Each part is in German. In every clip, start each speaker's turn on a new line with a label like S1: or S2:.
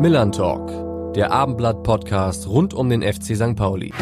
S1: Millern Talk, der Abendblatt-Podcast rund um den FC St. Pauli.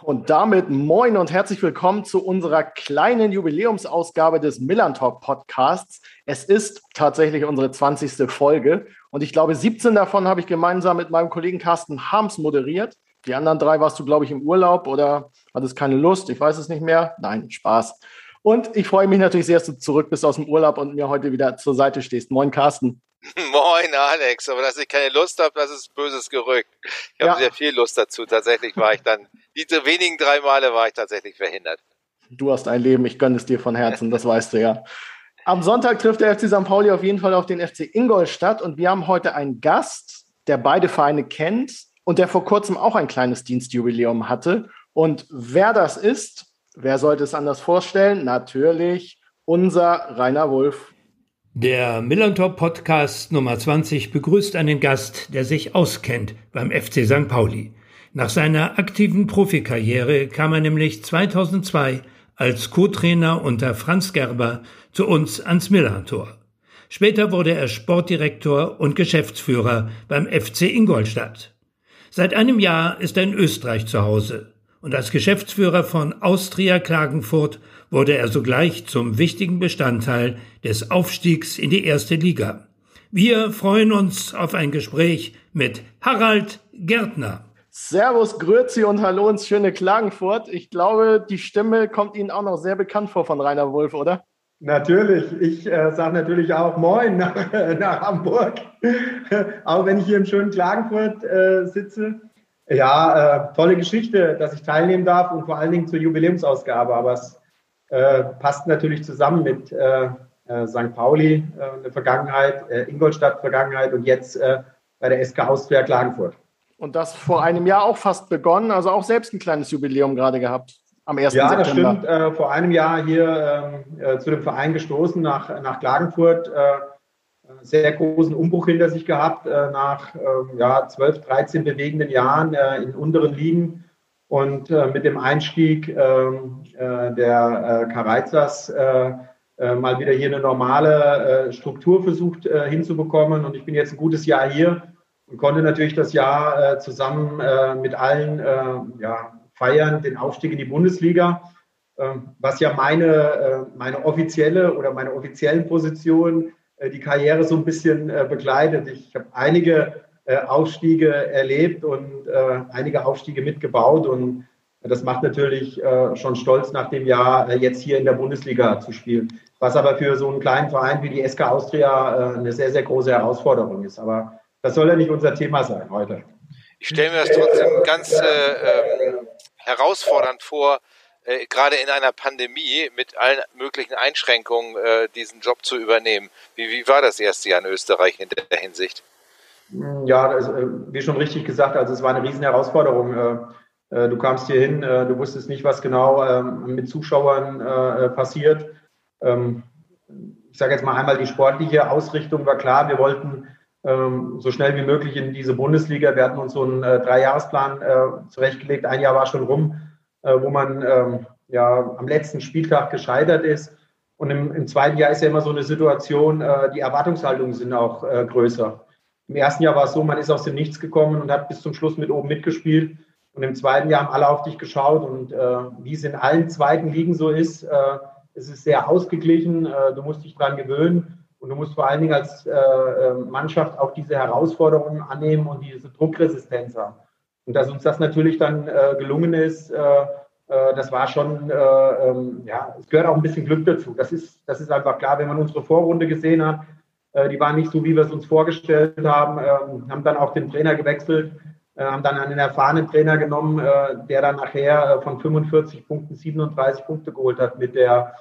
S2: Und damit moin und herzlich willkommen zu unserer kleinen Jubiläumsausgabe des Millern Talk Podcasts. Es ist tatsächlich unsere 20. Folge und ich glaube, 17 davon habe ich gemeinsam mit meinem Kollegen Carsten Harms moderiert. Die anderen drei warst du, glaube ich, im Urlaub oder hattest keine Lust. Ich weiß es nicht mehr. Nein, Spaß. Und ich freue mich natürlich sehr, dass du zurück bist aus dem Urlaub und mir heute wieder zur Seite stehst. Moin, Carsten.
S3: Moin, Alex. Aber dass ich keine Lust habe, das ist böses Gerücht. Ich habe ja. sehr viel Lust dazu. Tatsächlich war ich dann, diese wenigen drei Male war ich tatsächlich verhindert.
S2: Du hast ein Leben, ich gönne es dir von Herzen, das weißt du ja. Am Sonntag trifft der FC St. Pauli auf jeden Fall auf den FC Ingolstadt und wir haben heute einen Gast, der beide Vereine kennt und der vor kurzem auch ein kleines Dienstjubiläum hatte. Und wer das ist, Wer sollte es anders vorstellen? Natürlich unser Rainer Wolf.
S4: Der Millantop Podcast Nummer 20 begrüßt einen Gast, der sich auskennt beim FC St. Pauli. Nach seiner aktiven Profikarriere kam er nämlich 2002 als Co-Trainer unter Franz Gerber zu uns ans Millantor. Später wurde er Sportdirektor und Geschäftsführer beim FC Ingolstadt. Seit einem Jahr ist er in Österreich zu Hause und als Geschäftsführer von Austria Klagenfurt wurde er sogleich zum wichtigen Bestandteil des Aufstiegs in die erste Liga. Wir freuen uns auf ein Gespräch mit Harald Gärtner.
S2: Servus, Grüezi und Hallo ins schöne Klagenfurt. Ich glaube, die Stimme kommt Ihnen auch noch sehr bekannt vor von Rainer Wolf, oder?
S5: Natürlich. Ich äh, sage natürlich auch Moin nach, nach Hamburg. auch wenn ich hier im schönen Klagenfurt äh, sitze. Ja, äh, tolle Geschichte, dass ich teilnehmen darf und vor allen Dingen zur Jubiläumsausgabe. Aber es äh, passt natürlich zusammen mit äh, äh St. Pauli, äh, eine Vergangenheit, äh, Ingolstadt Vergangenheit und jetzt bei der SK Austria Klagenfurt.
S2: Und das vor einem Jahr auch fast begonnen, also auch selbst ein kleines Jubiläum gerade gehabt am 1.
S5: Ja,
S2: September.
S5: das stimmt. Vor einem Jahr hier ähm, zu dem Verein gestoßen nach, nach Klagenfurt. Äh, sehr großen Umbruch hinter sich gehabt, äh, nach ähm, ja, 12, 13 bewegenden Jahren äh, in unteren Ligen. Und äh, mit dem Einstieg ähm, der Kareizers mal wieder hier eine normale Struktur versucht hinzubekommen. Und ich bin jetzt ein gutes Jahr hier und konnte natürlich das Jahr zusammen mit allen ja, feiern, den Aufstieg in die Bundesliga, ähm, was ja meine, meine offizielle oder meine offiziellen Positionen äh, die Karriere so ein bisschen äh, begleitet. Ich habe einige äh, Aufstiege erlebt und einige Aufstiege mitgebaut und das macht natürlich schon stolz, nach dem Jahr jetzt hier in der Bundesliga zu spielen. Was aber für so einen kleinen Verein wie die SK Austria eine sehr, sehr große Herausforderung ist. Aber das soll ja nicht unser Thema sein heute.
S3: Ich stelle mir das trotzdem ganz äh, ähm, herausfordernd vor, äh, gerade in einer Pandemie mit allen möglichen Einschränkungen äh, diesen Job zu übernehmen. Wie, wie war das erste Jahr in Österreich in der Hinsicht?
S5: Ja, das, äh, wie schon richtig gesagt, also es war eine riesen Herausforderung. Äh, du kamst hier hin, du wusstest nicht, was genau ähm, mit Zuschauern passiert. Ähm, ich sage jetzt mal einmal, die sportliche Ausrichtung war klar. Wir wollten ähm, so schnell wie möglich in diese Bundesliga. Wir hatten uns so einen Dreijahresplan zurechtgelegt. Ein Jahr war schon rum wo man ähm, ja am letzten Spieltag gescheitert ist. Und im, im, zweiten Jahr ist ja immer so eine Situation, äh, die Erwartungshaltungen sind auch äh, größer. Im ersten Jahr war es so, man ist aus dem Nichts gekommen und hat bis zum Schluss mit oben mitgespielt. Und im zweiten Jahr haben alle auf dich geschaut. Und äh, wie es in allen zweiten Ligen so ist, äh, es ist sehr ausgeglichen. Äh, du musst dich dran gewöhnen. Und du musst vor allen Dingen als Mannschaft auch diese Herausforderungen annehmen und diese Druckresistenz haben. Und dass uns das natürlich dann äh, gelungen ist, äh, äh das war schon, äh, ähm, ja, es gehört auch ein bisschen Glück dazu. Das ist, das ist einfach klar, wenn man unsere Vorrunde gesehen hat, äh, die war nicht so, wie wir es uns vorgestellt haben, ähm, haben dann auch den Trainer gewechselt, haben dann einen erfahrenen Trainer genommen, der dann nachher von 45 Punkten 37 Punkte geholt hat mit der,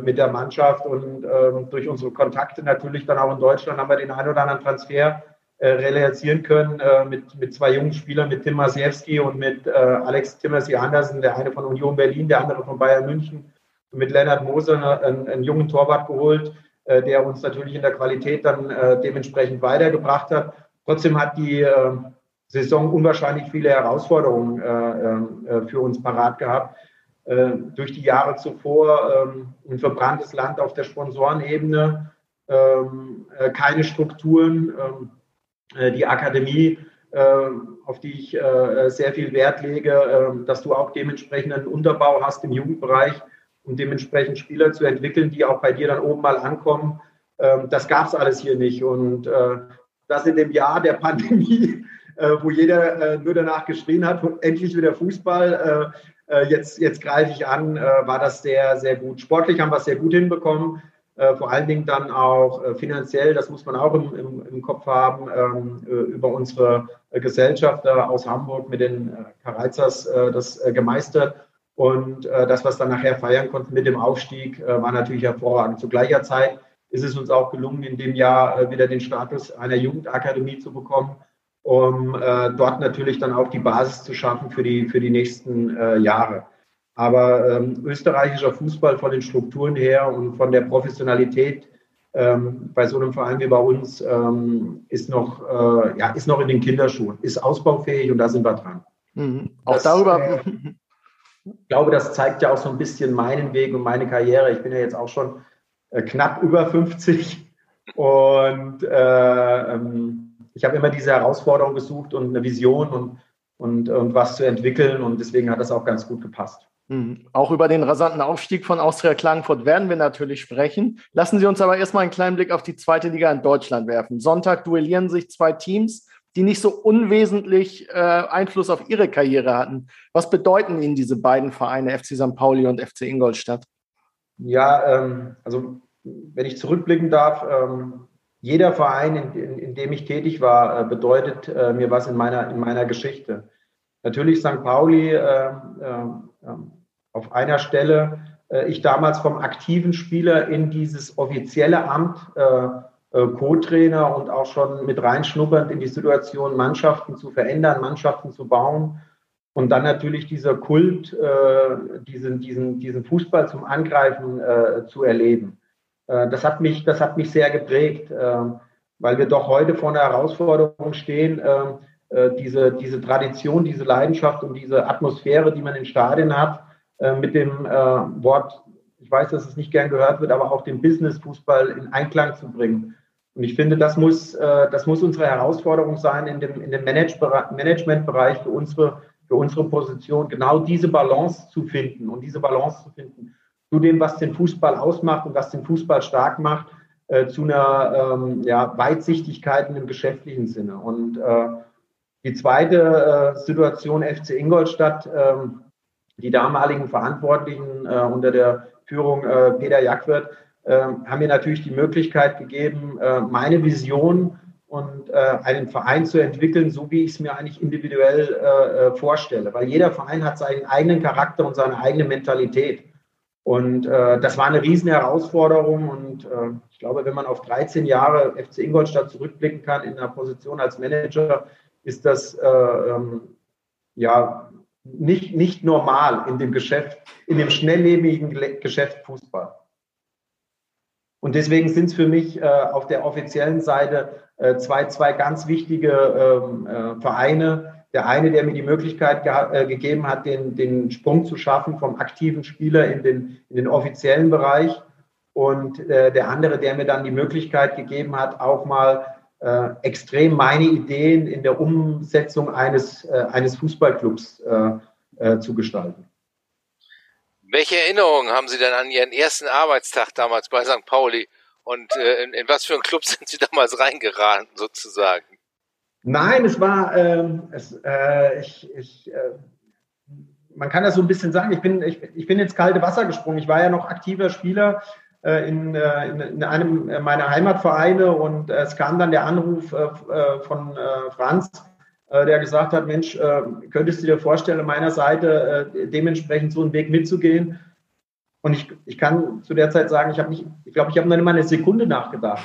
S5: mit der Mannschaft und ähm, durch unsere Kontakte natürlich dann auch in Deutschland haben wir den einen oder anderen Transfer äh, realisieren können äh, mit, mit zwei jungen Spielern, mit Tim Masiewski und mit äh, Alex Timmersi Andersen, der eine von Union Berlin, der andere von Bayern München, und mit Lennart Moser einen, einen jungen Torwart geholt, äh, der uns natürlich in der Qualität dann äh, dementsprechend weitergebracht hat. Trotzdem hat die äh, Saison unwahrscheinlich viele Herausforderungen äh, äh, für uns parat gehabt. äh, durch die Jahre zuvor ähm, ein verbranntes Land auf der Sponsorenebene, ähm, äh, keine Strukturen, ähm, die Akademie, äh, auf die ich äh, sehr viel Wert lege, dass du auch dementsprechend einen Unterbau hast im Jugendbereich, um dementsprechend Spieler zu entwickeln, die auch bei dir dann oben mal ankommen. Ähm, das gab es alles hier nicht. Und äh, das in dem Jahr der Pandemie, wo jeder nur danach geschrien hat, endlich wieder Fußball äh, jetzt, jetzt greife ich an, äh, war das sehr, sehr gut. Sportlich haben wir es sehr gut hinbekommen. Äh, vor allen Dingen dann auch finanziell, das muss man auch im, im, im Kopf haben, ähm, über unsere Gesellschafter aus Hamburg mit den Kareizers das gemeistert. Und das, was dann nachher feiern konnten mit dem Aufstieg, war natürlich hervorragend. Zu gleicher Zeit ist es uns auch gelungen, in dem Jahr wieder den Status einer Jugendakademie zu bekommen um äh, dort natürlich dann auch die Basis zu schaffen für die, für die nächsten äh, Jahre. Aber ähm, österreichischer Fußball von den Strukturen her und von der Professionalität ähm, bei so einem Verein wie bei uns ähm, ist, noch, äh, ja, ist noch in den Kinderschuhen, ist ausbaufähig und da sind wir dran.
S2: Mhm. Auch das, darüber. Äh,
S5: ich glaube, das zeigt ja auch so ein bisschen meinen Weg und meine Karriere. Ich bin ja jetzt auch schon äh, knapp über 50 und äh, ähm, ich habe immer diese Herausforderung gesucht und eine Vision und, und, und was zu entwickeln und deswegen hat das auch ganz gut gepasst.
S2: Mhm. Auch über den rasanten Aufstieg von Austria Klagenfurt werden wir natürlich sprechen. Lassen Sie uns aber erstmal einen kleinen Blick auf die zweite Liga in Deutschland werfen. Sonntag duellieren sich zwei Teams, die nicht so unwesentlich äh, Einfluss auf ihre Karriere hatten. Was bedeuten Ihnen diese beiden Vereine, FC St. Pauli und FC Ingolstadt?
S5: Ja, ähm, also wenn ich zurückblicken darf, ähm, jeder Verein, in, in, in, dem ich tätig war, äh, bedeutet äh, mir was in meiner, in meiner Geschichte. Natürlich St. Pauli äh, äh, auf einer Stelle, äh, ich damals vom aktiven Spieler in dieses offizielle Amt äh, Co-Trainer und auch schon mit reinschnuppernd in die Situation, Mannschaften zu verändern, Mannschaften zu bauen. Und dann natürlich dieser Kult, diesen, diesen, diesen Fußball zum Angreifen zu erleben. Äh, das hat mich, das hat mich sehr geprägt, weil wir doch heute vor einer Herausforderung stehen, äh, diese, diese Tradition, diese Leidenschaft und diese Atmosphäre, die man in Stadien hat, äh, mit dem Wort, ich weiß, dass es nicht gern gehört wird, aber auch den Business-Fußball in Einklang zu bringen. Und ich finde, das muss, das muss unsere Herausforderung sein in dem, in dem Managementbereich für unsere, für unsere Position, genau diese Balance zu finden und diese Balance zu finden zu dem, was den Fußball ausmacht und was den Fußball stark macht, äh, zu einer ähm, ja, Weitsichtigkeit im geschäftlichen Sinne. Und äh, die zweite äh, Situation FC Ingolstadt, ähm, die damaligen Verantwortlichen äh, unter der Führung äh, Peter Jackwert ähm, haben mir natürlich die Möglichkeit gegeben, äh, meine Vision und einen Verein zu entwickeln, so wie ich es mir eigentlich individuell vorstelle. Weil jeder Verein hat seinen eigenen Charakter und seine eigene Mentalität. Und äh, das war eine riesen Herausforderung. Und äh, ich glaube, wenn man auf 13 Jahre FC Ingolstadt zurückblicken kann in einer Position als Manager, ist das äh, ähm, ja nicht, nicht normal in dem Geschäft, in dem schnelllebigen Geschäft Fußball. Und deswegen sind es für mich äh, auf der offiziellen Seite äh, zwei, zwei ganz wichtige ähm, äh, Vereine, der eine, der mir die Möglichkeit ge äh, gegeben hat, den, den Sprung zu schaffen vom aktiven Spieler in den, in den offiziellen Bereich. Und äh, der andere, der mir dann die Möglichkeit gegeben hat, auch mal äh, extrem meine Ideen in der Umsetzung eines, äh, eines Fußballclubs äh, äh, zu gestalten.
S3: Welche Erinnerungen haben Sie denn an Ihren ersten Arbeitstag damals bei St. Pauli? Und in, in was für einen Club sind Sie damals reingeraten, sozusagen?
S5: Nein, es war, ähm, es, äh, ich, ich, äh, man kann das so ein bisschen sagen, ich bin, ich, ich bin ins kalte Wasser gesprungen. Ich war ja noch aktiver Spieler äh, in, äh, in, in, einem meiner Heimatvereine und es kam dann der Anruf äh, äh, von Franz, der gesagt hat, Mensch, könntest du dir vorstellen, meiner Seite dementsprechend so einen Weg mitzugehen? Und ich, ich kann zu der Zeit sagen, ich habe ich glaube, ich habe noch nicht mal eine Sekunde nachgedacht.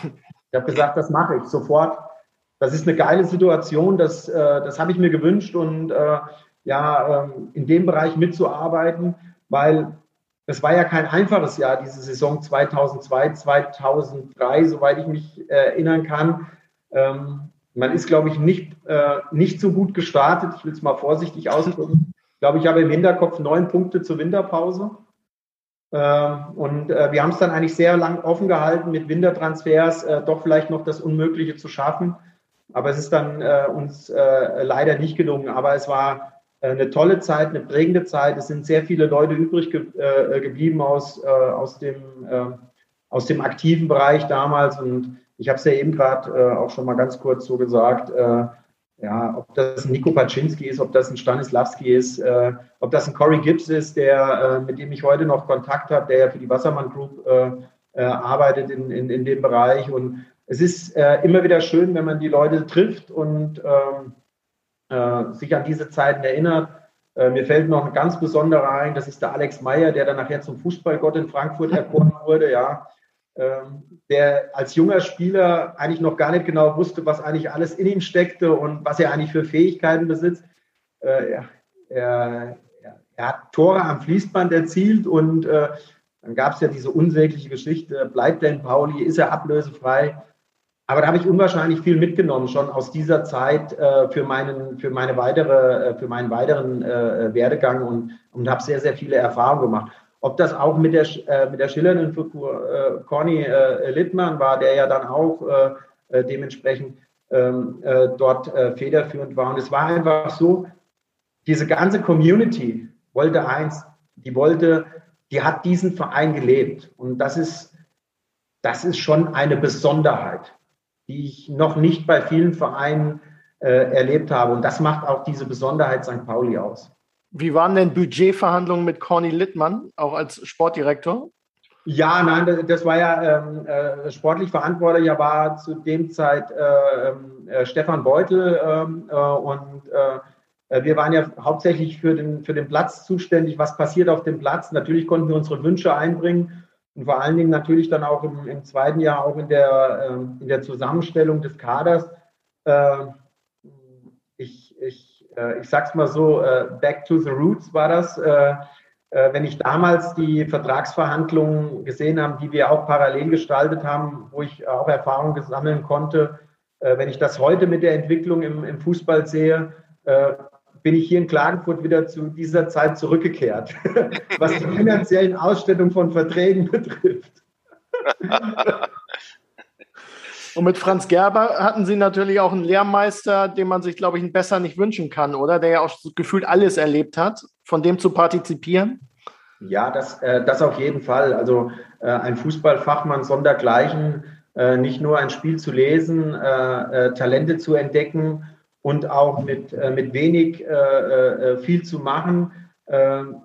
S5: Ich habe gesagt, das mache ich sofort das ist eine geile Situation, das, äh, das habe ich mir gewünscht und äh, ja, ähm, in dem Bereich mitzuarbeiten, weil es war ja kein einfaches Jahr, diese Saison 2002, 2003, soweit ich mich äh, erinnern kann. Ähm, man ist, glaube ich, nicht, nicht so gut gestartet, ich will es mal vorsichtig ausdrücken, glaube, ich habe im Hinterkopf neun Punkte zur Winterpause. Ähm, und äh, wir haben es dann eigentlich sehr lang offen gehalten, mit Wintertransfers äh, doch vielleicht noch das Unmögliche zu schaffen. Aber es ist dann äh, uns leider nicht gelungen. Aber es war eine tolle Zeit, eine prägende Zeit. Es sind sehr viele Leute übrig ge geblieben aus, aus, dem, aus dem aktiven Bereich damals. Und ich habe es ja eben gerade auch schon mal ganz kurz so gesagt ja, ob das ein Nico Paczynski ist, ob das ein Stanislavski ist, äh, ob das ein Corey Gibbs ist, der, äh, mit dem ich heute noch Kontakt habe, der ja für die Wassermann Group äh, äh, arbeitet in, in, in dem Bereich. Und es ist äh, immer wieder schön, wenn man die Leute trifft und ähm, äh, sich an diese Zeiten erinnert. mir fällt noch ein ganz besonderer ein, das ist der Alex Meyer, der dann nachher zum Fußballgott in Frankfurt erkoren wurde, ja ähm, der als junger Spieler eigentlich noch gar nicht genau wusste, was eigentlich alles in ihm steckte und was er eigentlich für Fähigkeiten besitzt. Äh, er, er, er, hat Tore am Fließband erzielt und äh, dann gab es ja diese unsägliche Geschichte, bleibt in Pauli, ist er ablösefrei? Aber da habe ich unwahrscheinlich viel mitgenommen, schon aus dieser Zeit äh, für, meinen, für, meine weitere, äh, für meinen weiteren äh, Werdegang und, und habe sehr, sehr viele Erfahrungen gemacht. Ob das auch mit der, äh, mit der schillernden Figur äh, Conny äh, Littmann war, der ja dann auch dementsprechend ähm, äh, dort federführend war. Und es war einfach so, diese ganze Community wollte eins, die wollte, die hat diesen Verein gelebt. Und das ist, das ist schon eine Besonderheit, die ich noch nicht bei vielen Vereinen erlebt habe. Und das macht auch diese Besonderheit St. Pauli aus.
S2: Wie waren denn Budgetverhandlungen mit Corny Littmann, auch als Sportdirektor?
S5: Ja, nein, das war ja ähm, äh, sportlich verantwortlich, ja war zu dem Zeit äh, ähm, äh, Stefan Beutel ähm, äh, und äh, wir waren ja hauptsächlich für den, für den Platz zuständig. Was passiert auf dem Platz? Natürlich konnten wir unsere Wünsche einbringen und vor allen Dingen natürlich dann auch im, im zweiten Jahr auch in der, ähm, in der Zusammenstellung des Kaders. Äh, ich, ich äh, ich sag's mal so, äh, back to the roots war das. Äh, wenn ich damals die Vertragsverhandlungen gesehen habe, die wir auch parallel gestaltet haben, wo ich auch Erfahrung sammeln konnte, wenn ich das heute mit der Entwicklung im, im Fußball sehe, bin ich hier in Klagenfurt wieder zu dieser Zeit zurückgekehrt, was die finanziellen Ausstellungen von Verträgen betrifft.
S2: Und mit Franz Gerber hatten Sie natürlich auch einen Lehrmeister, den man sich, glaube ich, besser nicht wünschen kann, oder? Der ja auch gefühlt alles erlebt hat, von dem zu partizipieren.
S5: Ja, das, äh, das auf jeden Fall. Also äh, ein Fußballfachmann sondergleichen, äh, nicht nur ein Spiel zu lesen, äh, äh, Talente zu entdecken und auch mit, äh, mit wenig viel zu machen.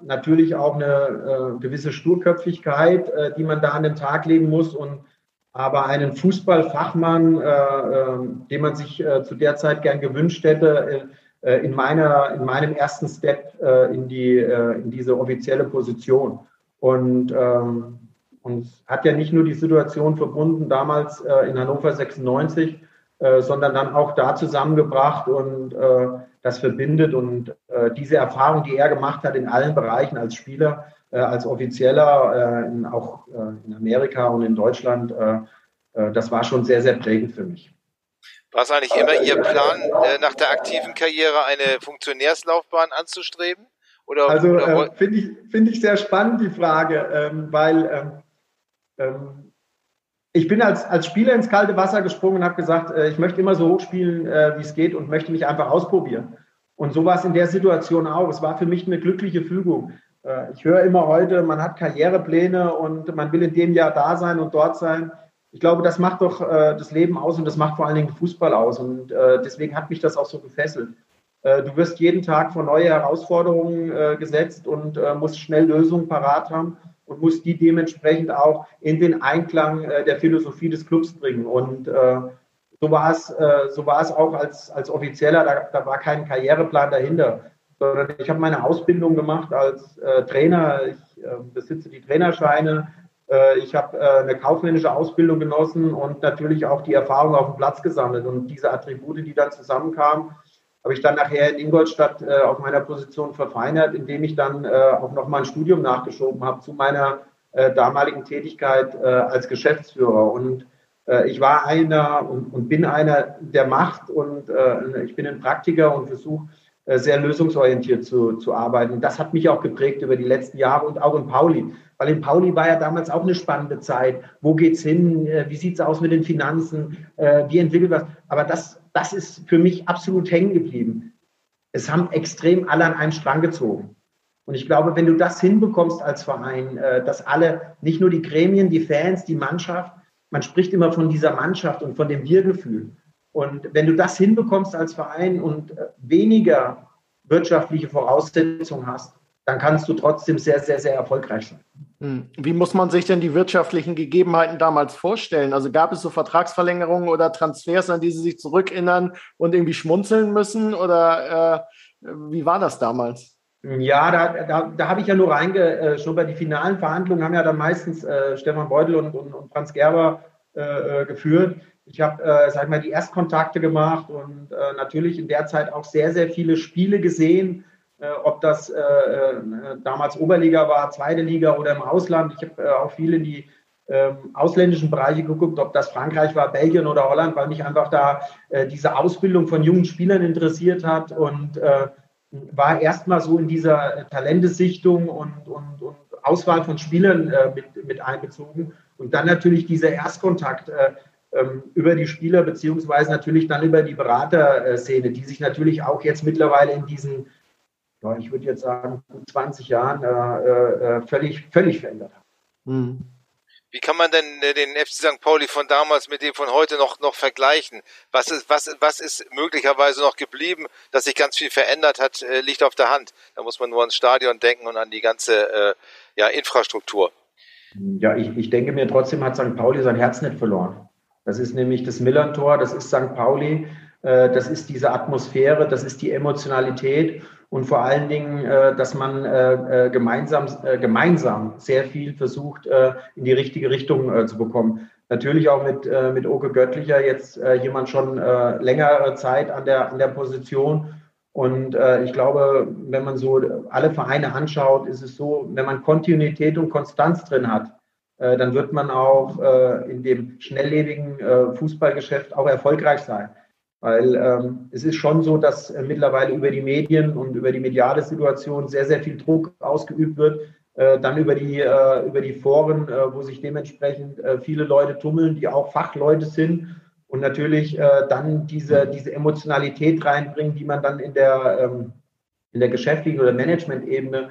S5: natürlich auch eine gewisse Sturköpfigkeit, die man da an den Tag legen muss und aber einen Fußballfachmann, äh, äh, den man sich äh, zu der Zeit gern gewünscht hätte, äh, in, meiner, in meinem ersten Step äh, in, die, äh, in diese offizielle Position. Und ähm, uns hat ja nicht nur die Situation verbunden damals in Hannover 96, sondern dann auch da zusammengebracht und das verbindet. Und diese Erfahrung, die er gemacht hat in allen Bereichen als Spieler, äh, als Offizieller, äh, in, auch äh, in Amerika und in Deutschland, das war schon sehr, sehr prägend für mich.
S3: War es eigentlich immer Ihr Plan, nach der aktiven Karriere eine Funktionärslaufbahn anzustreben?
S5: Oder, also äh, finde ich, find ich sehr spannend die Frage, ähm, weil ähm, ähm, ich bin als, als Spieler ins kalte Wasser gesprungen und habe gesagt, äh, ich möchte immer so hoch spielen, äh, wie es geht und möchte mich einfach ausprobieren. Und so war es in der Situation auch. Es war für mich eine glückliche Fügung. Äh, ich höre immer heute, man hat Karrierepläne und man will in dem Jahr da sein und dort sein. Ich glaube, das macht doch äh, das Leben aus und das macht vor allen Dingen Fußball aus. Und äh, deswegen hat mich das auch so gefesselt. du wirst jeden Tag vor neue Herausforderungen gesetzt und musst schnell Lösungen parat haben und musst die dementsprechend auch in den Einklang der Philosophie des Clubs bringen. Und so war es, so war es auch als, als Offizieller, da, da war kein Karriereplan dahinter sondern ich habe meine Ausbildung gemacht als äh, Trainer. Ich äh, besitze die Trainerscheine. Äh, ich habe äh, eine kaufmännische Ausbildung genossen und natürlich auch die Erfahrung auf dem Platz gesammelt. Und diese Attribute, die dann zusammenkamen, habe ich dann nachher in Ingolstadt äh, auf meiner Position verfeinert, indem ich dann äh, auch nochmal ein Studium nachgeschoben habe zu meiner damaligen Tätigkeit als Geschäftsführer. Und ich war einer und, und, bin einer, der macht und ich bin ein Praktiker und versuche äh, sehr lösungsorientiert zu, zu arbeiten. Das hat mich auch geprägt über die letzten Jahre und auch in Pauli. Weil in Pauli war ja damals auch eine spannende Zeit. Wo geht's hin? Äh, wie sieht's aus mit den Finanzen? Äh, wie entwickelt was? Aber das, das ist für mich absolut hängen geblieben. Es haben extrem alle an einem Strang gezogen. Und ich glaube, wenn du das hinbekommst als Verein, dass alle, nicht nur die Gremien, die Fans, die Mannschaft, man spricht immer von dieser Mannschaft und von dem Wir-Gefühl. Und wenn du das hinbekommst als Verein und äh, weniger wirtschaftliche Voraussetzungen hast, dann kannst du trotzdem sehr, sehr, sehr erfolgreich sein.
S2: Hm. Wie muss man sich denn die wirtschaftlichen Gegebenheiten damals vorstellen? Also gab es so Vertragsverlängerungen oder Transfers, an die Sie sich zurückerinnern und irgendwie schmunzeln müssen? Oder äh, wie war das damals?
S5: Ja, da, da, da habe ich ja nur reingeschnuppert. Die finalen Verhandlungen haben ja dann meistens äh, Stefan Beutel und, und, und Franz Gerber äh, äh geführt. Ich habe, äh, sag ich mal, die Erstkontakte gemacht und äh, natürlich in der Zeit auch sehr, sehr viele Spiele gesehen, äh, ob das äh, äh damals Oberliga war, zweite Liga oder im Ausland. Ich habe äh, auch viel in die ähm, ausländischen Bereiche geguckt, ob das Frankreich war, Belgien oder Holland, weil mich einfach da diese Ausbildung von jungen Spielern interessiert hat und war erstmal so in dieser Talentesichtung und, und, und Auswahl von Spielern mit, mit einbezogen. Und dann natürlich dieser Erstkontakt ähm, über die Spieler beziehungsweise natürlich dann über die Beraterszene, die sich natürlich auch jetzt mittlerweile in diesen, ich würde jetzt sagen, 20 Jahren äh, äh, völlig, völlig verändert hat.
S3: Mhm. Wie kann man denn äh, den FC St. Pauli von damals mit dem von heute noch, noch vergleichen? Was ist, was, was ist möglicherweise noch geblieben, dass sich ganz viel verändert hat, äh, liegt auf der Hand. Da muss man nur ans Stadion denken und an die ganze äh, ja, Infrastruktur.
S5: Ja, ich, ich denke mir, trotzdem hat St. Pauli sein Herz nicht verloren. Das ist nämlich das Millern-Tor, das ist St. Pauli, äh, das ist diese Atmosphäre, das ist die Emotionalität und vor allen Dingen, äh, dass man äh, gemeinsam, gemeinsam sehr viel versucht, in die richtige Richtung zu bekommen. Natürlich auch mit, mit Oke Göttlicher jetzt jemand schon längere Zeit an der, an der Position. Und ich glaube, wenn man so alle Vereine anschaut, ist es so, wenn man Kontinuität und Konstanz drin hat, äh, dann wird man auch äh, in dem schnelllebigen äh, Fußballgeschäft auch erfolgreich sein. Weil ähm, es ist schon so, dass äh, mittlerweile über die Medien und über die mediale Situation sehr, sehr viel Druck ausgeübt wird. Äh, dann über die, äh, über die Foren, wo sich dementsprechend viele Leute tummeln, die auch Fachleute sind und natürlich dann diese, diese Emotionalität reinbringen, die man dann in der, ähm, in der geschäftlichen oder Management-Ebene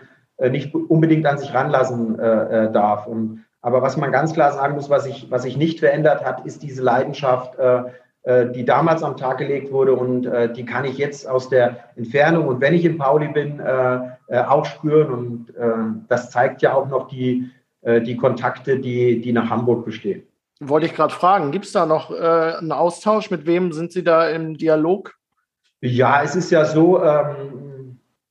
S5: nicht unbedingt an sich ranlassen darf. Und aber was man ganz klar sagen muss, was sich, was sich nicht verändert hat, ist diese Leidenschaft, äh, äh, die damals am Tag gelegt wurde und äh, die kann ich jetzt aus der Entfernung und wenn ich in Pauli bin, äh, äh, auch spüren und äh, das zeigt ja auch noch die, die Kontakte, die, die nach Hamburg bestehen.
S2: Wollte ich gerade fragen, gibt es da noch einen Austausch? Mit wem sind Sie da im Dialog?
S5: Ja, es ist ja so, ähm,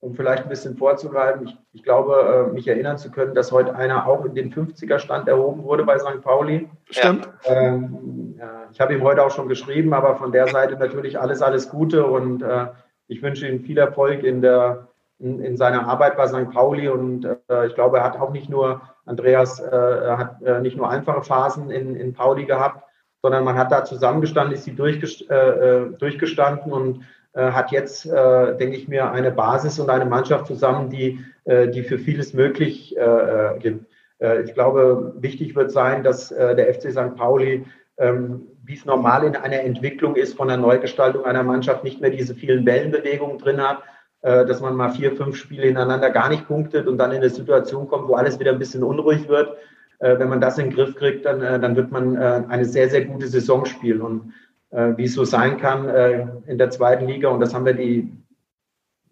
S5: um vielleicht ein bisschen vorzugreifen, ich, ich, glaube, äh, mich erinnern zu können, dass heute einer auch in den 50er-Stand erhoben wurde bei St. Pauli.
S2: Stimmt.
S5: Ähm, ich habe ihm heute auch schon geschrieben, aber von der Seite natürlich alles, alles Gute und äh, ich wünsche ihm viel Erfolg in, der, in, in seiner Arbeit bei St. Pauli und äh, ich glaube, er hat auch nicht nur, Andreas äh, hat äh, nicht nur einfache Phasen in, in Pauli gehabt, sondern man hat da zusammengestanden, ist sie durchgest äh, durchgestanden und äh, hat jetzt, äh, denke ich mir, eine Basis und eine Mannschaft zusammen, die, äh, die für vieles möglich äh, gibt. Äh, ich glaube, wichtig wird sein, dass äh, der FC St. Pauli, ähm, wie es normal in einer Entwicklung ist von der Neugestaltung einer Mannschaft, nicht mehr diese vielen Wellenbewegungen drin hat, dass man mal vier, fünf Spiele hintereinander gar nicht punktet und dann in eine Situation kommt, wo alles wieder ein bisschen unruhig wird. wenn man das in den Griff kriegt, dann, dann wird man eine sehr, sehr gute Saison spielen. Und äh, wie es so sein kann äh, in der zweiten Liga. Und das haben wir die,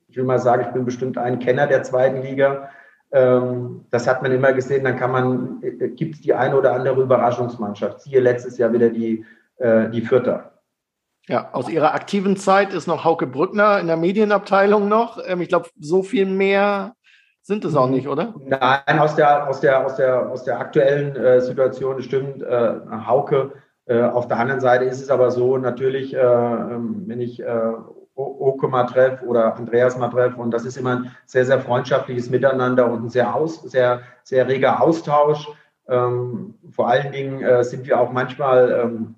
S5: ich will mal sagen, ich bin bestimmt ein Kenner der zweiten Liga. Ähm, das hat man immer gesehen. Dann kann man, äh, gibt es die eine oder andere Überraschungsmannschaft. Siehe letztes Jahr wieder die, die Vierter.
S2: Ja, aus ihrer aktiven Zeit ist noch Hauke Brückner in der Medienabteilung noch. Ähm, ich glaube, so viel mehr sind es auch nicht, oder?
S5: Nein, aus der, aus der, aus der, aus der aktuellen äh, Situation stimmt. Äh, Hauke äh, auf der anderen Seite ist es aber so, natürlich, äh, ähm, wenn ich äh, Oke mal treffe oder Andreas mal treffe, und das ist immer ein sehr, sehr freundschaftliches Miteinander und ein sehr, aus, sehr, sehr reger Austausch. Ähm, vor allen Dingen äh, sind wir auch manchmal, ähm,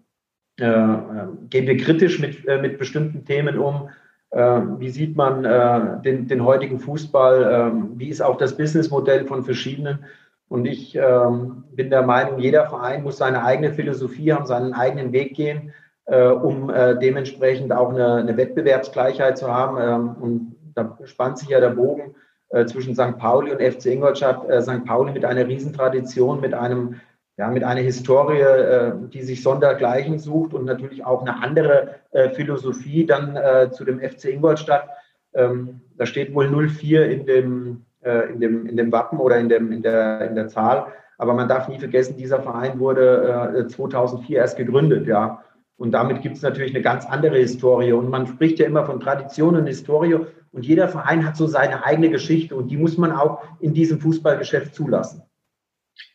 S5: äh, gehen wir kritisch mit, äh, mit bestimmten Themen um. Äh, wie sieht man äh, den, den heutigen Fußball? Wie ist auch das Businessmodell von verschiedenen? Und ich ähm, bin der Meinung, jeder Verein muss seine eigene Philosophie haben, seinen eigenen Weg gehen, äh, um äh, dementsprechend auch eine, eine, Wettbewerbsgleichheit zu haben. Ähm, und da spannt sich ja der Bogen äh, zwischen St. Pauli und FC Ingolstadt. Äh, St. Pauli mit einer Riesentradition, mit einem ja, mit einer Historie, äh, die sich sondergleichen sucht und natürlich auch eine andere äh, Philosophie dann zu dem FC Ingolstadt. Ähm, da steht wohl 04 in dem, äh, in dem, in dem Wappen oder in, dem, in, der, in der Zahl. Aber man darf nie vergessen, dieser Verein wurde 2004 äh, erst gegründet, ja. Und damit gibt es natürlich eine ganz andere Historie. Und man spricht ja immer von Tradition und Historie. Und jeder Verein hat so seine eigene Geschichte. Und die muss man auch in diesem Fußballgeschäft zulassen.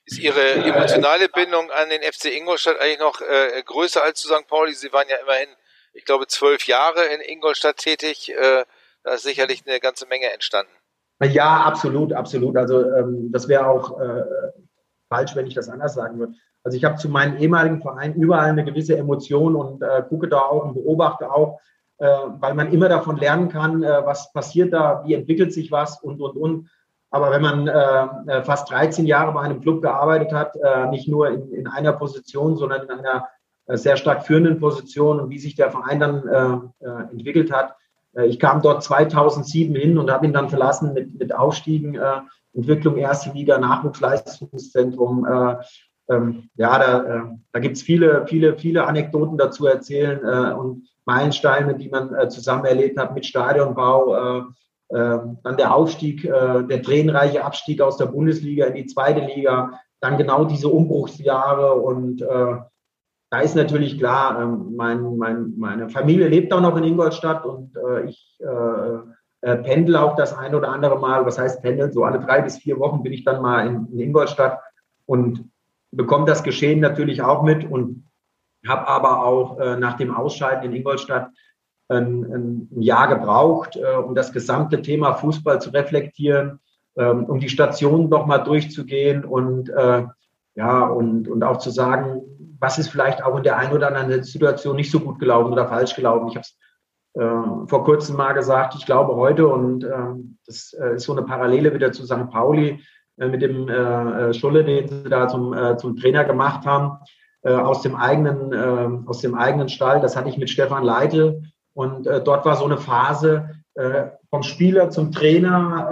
S3: Ist Ihre emotionale Bindung an den FC Ingolstadt eigentlich noch äh, größer als zu St. Pauli? Sie waren ja immerhin, ich glaube, zwölf Jahre in Ingolstadt tätig. Äh, da ist sicherlich eine ganze Menge entstanden.
S5: Ja, absolut, absolut. Also ähm, das wäre auch äh, falsch, wenn ich das anders sagen würde. Also ich habe zu meinen ehemaligen Vereinen überall eine gewisse Emotion und äh, gucke da auch und beobachte auch, äh, weil man immer davon lernen kann, äh, was passiert da, wie entwickelt sich was und, und, und. Aber wenn man äh, äh fast 13 Jahre bei einem Club gearbeitet hat, nicht nur in, in einer Position, sondern in einer sehr stark führenden Position und wie sich der Verein dann entwickelt hat. Äh, ich kam dort 2007 hin und habe ihn dann verlassen mit, mit Aufstiegen, äh, Entwicklung erste Liga, Nachwuchsleistungszentrum. Äh, ähm, ja, da, äh, da gibt es viele, viele, viele Anekdoten dazu erzählen äh, und Meilensteine, die man äh, zusammen erlebt hat mit Stadionbau. Äh, äh, dann der Aufstieg, äh, der tränenreiche Abstieg aus der Bundesliga in die zweite Liga, dann genau diese Umbruchsjahre und äh, da ist natürlich klar, ähm, mein, mein, meine Familie lebt auch noch in Ingolstadt und äh, ich äh, äh, pendel auch das ein oder andere Mal. Was heißt pendeln? So alle drei bis vier Wochen bin ich dann mal in, in Ingolstadt und bekomme das Geschehen natürlich auch mit und habe aber auch nach dem Ausscheiden in Ingolstadt ein, ein Jahr gebraucht, um das gesamte Thema Fußball zu reflektieren, ähm, um die Stationen noch mal durchzugehen und ja und, und auch zu sagen, was ist vielleicht auch in der einen oder anderen Situation nicht so gut gelaufen oder falsch gelaufen. Ich habe es äh, vor kurzem mal gesagt, ich glaube heute und äh, das äh, ist so eine Parallele wieder zu St. Pauli äh, mit dem äh, Schulle, den sie da zum, zum Trainer gemacht haben aus dem eigenen aus dem eigenen Stall. Das hatte ich mit Stefan Leitl und äh, dort war so eine Phase äh, vom Spieler zum Trainer,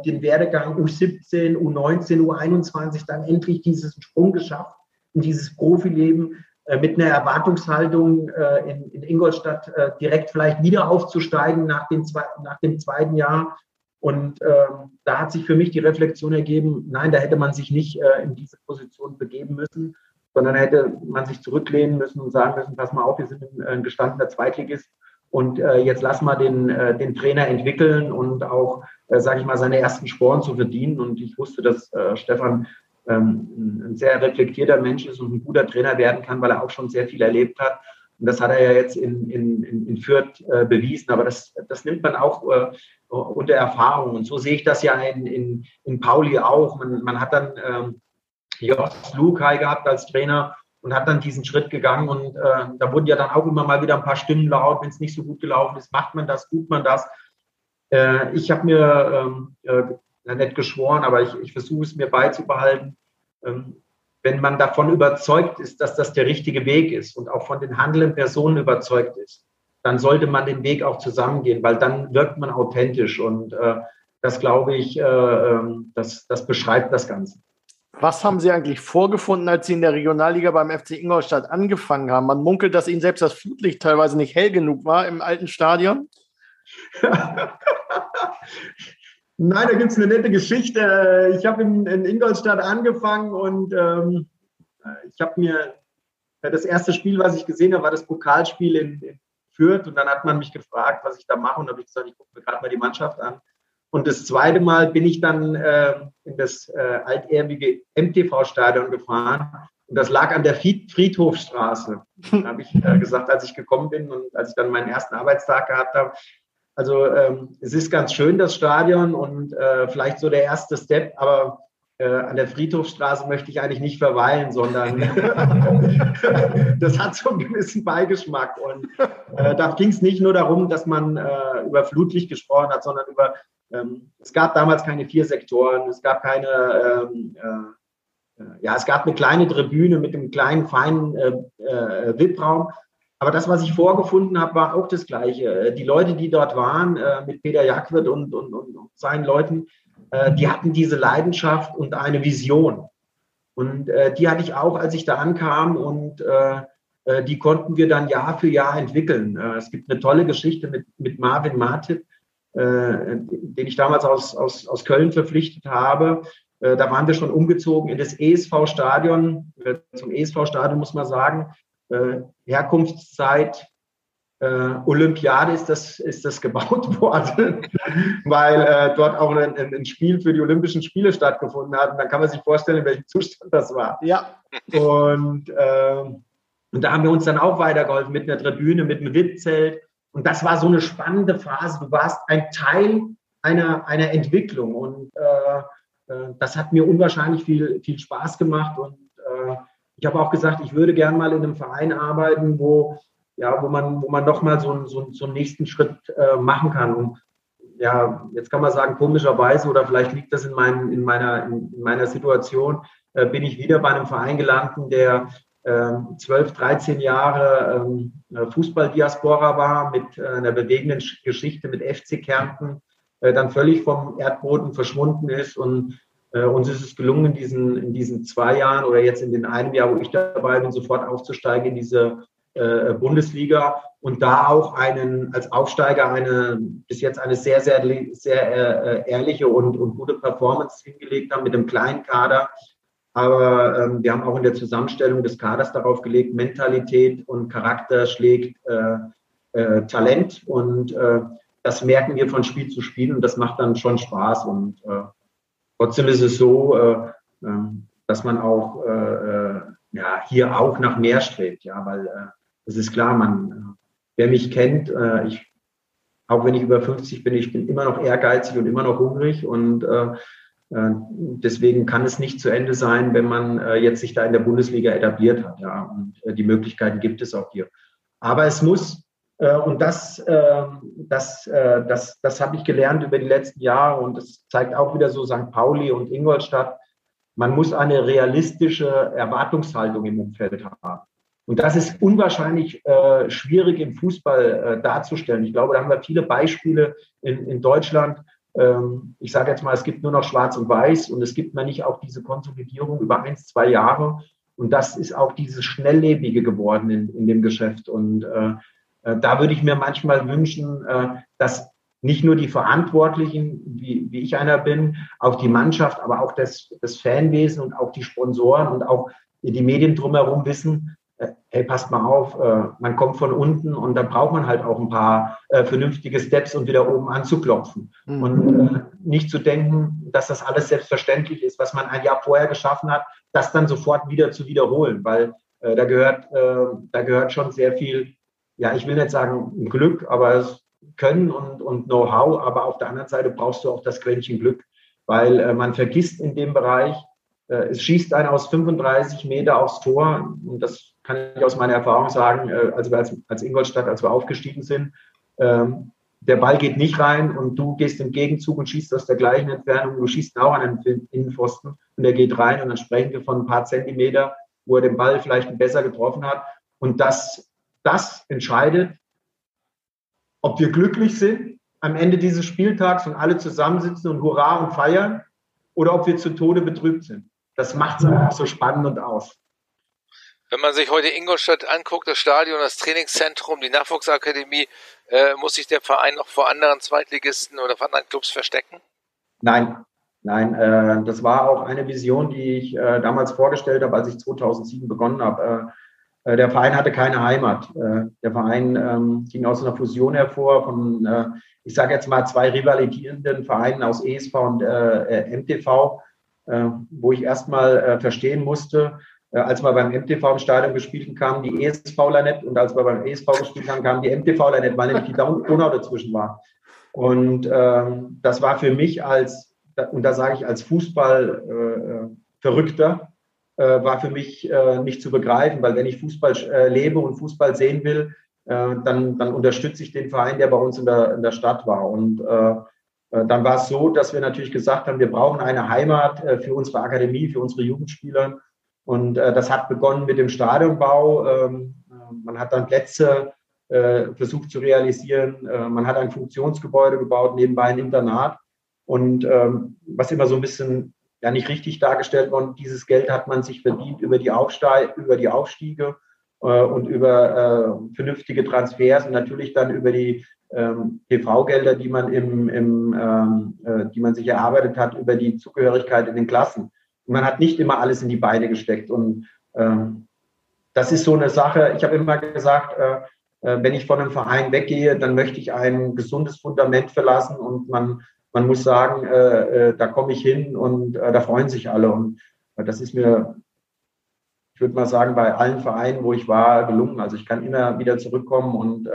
S5: äh, den Werdegang U17, U19, U21, dann endlich diesen Sprung geschafft in dieses Profileben äh, mit einer Erwartungshaltung äh, in, in, Ingolstadt äh, direkt vielleicht wieder aufzusteigen nach dem, zwei, nach dem zweiten Jahr. Und ähm, da hat sich für mich die Reflexion ergeben, nein, da hätte man sich nicht äh, in diese Position begeben müssen, sondern hätte man sich zurücklehnen müssen und sagen müssen, pass mal auf, wir sind ein, ein gestandener Zweitligist und äh, jetzt lass mal den, äh, den Trainer entwickeln und auch, äh, sage ich mal, seine ersten Sporen zu verdienen. Und ich wusste, dass äh, Stefan ähm, ein sehr reflektierter Mensch ist und ein guter Trainer werden kann, weil er auch schon sehr viel erlebt hat. Und das hat er ja jetzt in, in, in Fürth äh, bewiesen. Aber das, das nimmt man auch äh, unter Erfahrung. Und so sehe ich das ja in, in, in Pauli auch. Man, man hat dann ähm, Jos Lukai gehabt als Trainer und hat dann diesen Schritt gegangen. Und äh, da wurden ja dann auch immer mal wieder ein paar Stimmen laut, wenn es nicht so gut gelaufen ist, macht man das, tut man das. Äh, ich habe mir ähm, äh, nicht geschworen, aber ich, ich versuche es mir beizubehalten. Ähm, wenn man davon überzeugt ist, dass das der richtige Weg ist und auch von den handelnden Personen überzeugt ist, dann sollte man den Weg auch zusammengehen, weil dann wirkt man authentisch. Und äh, das glaube ich, äh, ähm, das, das beschreibt das Ganze.
S2: Was haben Sie eigentlich vorgefunden, als Sie in der Regionalliga beim FC Ingolstadt angefangen haben? Man munkelt, dass Ihnen selbst das Flutlicht teilweise nicht hell genug war im alten Stadion.
S5: Nein, da gibt es eine nette Geschichte. Ich habe in, in, Ingolstadt angefangen und ähm, ich habe mir das erste Spiel, was ich gesehen habe, war das Pokalspiel in, in Fürth und dann hat man mich gefragt, was ich da mache und habe ich gesagt, ich gucke mir gerade mal die Mannschaft an. Und das zweite Mal bin ich dann äh, in das äh, altehrwige MTV-Stadion gefahren. Und das lag an der Friedhofstraße. Da habe ich äh, gesagt, als ich gekommen bin und als ich dann meinen ersten Arbeitstag gehabt habe. Also ähm, es ist ganz schön, das Stadion und äh, vielleicht so der erste Step, aber äh, an der Friedhofstraße möchte ich eigentlich nicht verweilen, sondern das hat so einen gewissen Beigeschmack. Und äh, da ging es nicht nur darum, dass man äh, über Flutlicht gesprochen hat, sondern über, es gab damals keine vier Sektoren, es gab keine, ähm, äh, ja, es gab eine kleine Tribüne mit einem kleinen, feinen äh, äh, VIP-Raum. Aber das, was ich vorgefunden habe, war auch das Gleiche. Die Leute, die dort waren, mit Peter Jagwirth und, und, und seinen Leuten, äh, die hatten diese Leidenschaft und eine Vision. Und äh, die hatte ich auch, als ich da ankam und äh, äh die konnten wir dann Jahr für Jahr entwickeln. Äh, es gibt eine tolle Geschichte mit, mit Marvin Martip, äh, den ich damals aus, aus, aus Köln verpflichtet habe. da waren wir schon umgezogen in das ESV-Stadion. zum ESV-Stadion muss man sagen, Herkunftszeit äh, Olympiade ist das, ist das gebaut worden, weil äh, dort auch ein, ein, Spiel für die Olympischen Spiele stattgefunden hat. Und dann kann man sich vorstellen, in welchem Zustand das war.
S2: Ja.
S5: Und, äh, und da haben wir uns dann auch weitergeholfen mit einer Tribüne, mit einem VIP-Zelt. Und das war so eine spannende Phase. Du warst ein Teil einer, einer Entwicklung. Und äh, äh das hat mir unwahrscheinlich viel, viel Spaß gemacht. Und äh, ich habe auch gesagt, ich würde gern mal in einem Verein arbeiten, wo ja, wo man, wo man nochmal so, so, so einen nächsten Schritt äh, machen kann. Und ja, jetzt kann man sagen, komischerweise, oder vielleicht liegt das in, mein, in, meiner, in, meiner Situation, äh, bin ich wieder bei einem Verein gelandet, der 12, 13 Jahre ähm, äh, Fußballdiaspora war, mit äh, einer bewegenden Geschichte mit FC Kärnten, äh, dann völlig vom Erdboden verschwunden ist und äh, uns ist es gelungen, in diesen, in diesen zwei Jahren oder jetzt in den einem Jahr, wo ich dabei bin, sofort aufzusteigen in diese Bundesliga und da auch einen als Aufsteiger eine bis jetzt eine sehr, sehr, sehr ehrliche und, und gute Performance hingelegt haben mit einem kleinen Kader. Aber ähm, wir haben auch in der Zusammenstellung des Kaders darauf gelegt, Mentalität und Charakter schlägt äh, äh, Talent. Und äh, das merken wir von Spiel zu Spiel und das macht dann schon Spaß. Und äh, trotzdem ist es so, äh, ähm, dass man auch äh, ja, hier auch nach mehr strebt, ja, weil das ist klar, man, wer mich kennt, äh, ich, auch wenn ich über 50 bin, ich bin immer noch ehrgeizig und immer noch hungrig. Und äh, äh, deswegen kann es nicht zu Ende sein, wenn man äh, jetzt sich da in der Bundesliga etabliert hat. Ja, und äh, die Möglichkeiten gibt es auch hier. Aber es muss, äh, und das, ähm, das, das, das habe ich gelernt über die letzten Jahre und das zeigt auch wieder so St. Pauli und Ingolstadt, man muss eine realistische Erwartungshaltung im Umfeld haben. Und das ist unwahrscheinlich äh, schwierig im Fußball äh, darzustellen. Ich glaube, da haben wir viele Beispiele in, in Deutschland. Ähm, ich sage jetzt mal, es gibt nur noch Schwarz und Weiß und es gibt mal nicht auch diese Konsolidierung über eins, zwei Jahre. Und das ist auch dieses Schnelllebige geworden in, in dem Geschäft. Und äh, äh da würde ich mir manchmal wünschen, äh, dass nicht nur die Verantwortlichen, wie, wie ich einer bin, auch die Mannschaft, aber auch das, das Fanwesen und auch die Sponsoren und auch die Medien drumherum wissen, hey, passt mal auf, äh, man kommt von unten und da braucht man halt auch ein paar äh, vernünftige Steps, um wieder oben anzuklopfen. Mhm. Und äh, nicht zu denken, dass das alles selbstverständlich ist, was man ein Jahr vorher geschaffen hat, das dann sofort wieder zu wiederholen, weil äh, da gehört, äh, da gehört schon sehr viel, ja, ich will nicht sagen Glück, aber es Können und, und Know-how, aber auf der anderen Seite brauchst du auch das Quäntchen Glück, weil äh, man vergisst in dem Bereich, es schießt einer aus 35 Meter aufs Tor und das kann ich aus meiner Erfahrung sagen, äh, als wir als, als Ingolstadt, als wir aufgestiegen sind, ähm, der Ball geht nicht rein und du gehst im Gegenzug und schießt aus der gleichen Entfernung. Du schießt auch an den Innenpfosten und er geht rein und dann sprechen wir von ein paar Zentimeter, wo er den Ball vielleicht besser getroffen hat. Und das, das entscheidet, ob wir glücklich sind am Ende dieses Spieltags und alle zusammensitzen und Hurra und feiern oder ob wir zu Tode betrübt sind. Das macht es einfach so spannend und aus.
S3: Wenn man sich heute Ingolstadt anguckt, das Stadion, das Trainingszentrum, die Nachwuchsakademie, äh, muss sich der Verein noch vor anderen Zweitligisten oder vor anderen Clubs verstecken?
S5: Nein, nein. Äh, das war auch eine Vision, die ich äh, damals vorgestellt habe, als ich 2007 begonnen habe. Äh, äh, der Verein hatte keine Heimat. Äh, der Verein ähm, ging aus einer Fusion hervor von, ich sage jetzt mal, zwei rivalisierenden Vereinen aus ESV und MTV, wo ich erstmal verstehen musste, als wir beim MTV im Stadion gespielt haben, die ESVler nicht und als wir beim ESV gespielt haben, kamen die MTVler nicht, weil nämlich die Donau dazwischen war. Und ähm, das war für mich als und da sage ich als Fußball-Verrückter, äh, äh, war für mich äh, nicht zu begreifen, weil wenn ich Fußball äh, lebe und Fußball sehen will, äh, dann, dann unterstütze ich den Verein, der bei uns in der, in der Stadt war. Und äh, dann war es so, dass wir natürlich gesagt haben, wir brauchen eine Heimat für unsere Akademie, für unsere Jugendspieler. Und das hat begonnen mit dem Stadionbau. Ähm, man hat dann Plätze versucht zu realisieren. man hat ein Funktionsgebäude gebaut, nebenbei ein Internat. Und ähm, was immer so ein bisschen ja nicht richtig dargestellt worden, dieses Geld hat man sich verdient über die, Aufsteig, über die Aufstiege äh, und über äh, vernünftige Transfers und natürlich dann über die ähm, TV-Gelder, die man im, im ähm, äh, die man sich erarbeitet hat, über die Zugehörigkeit in den Klassen. Man hat nicht immer alles in die Beine gesteckt. Und ähm, das ist so eine Sache. Ich habe immer gesagt, äh, äh, wenn ich von einem Verein weggehe, dann möchte ich ein gesundes Fundament verlassen und man man muss sagen, äh, äh, da komme ich hin und äh, da freuen sich alle. Und äh, das ist mir, ich würde mal sagen, bei allen Vereinen, wo ich war, gelungen. Also ich kann immer wieder zurückkommen und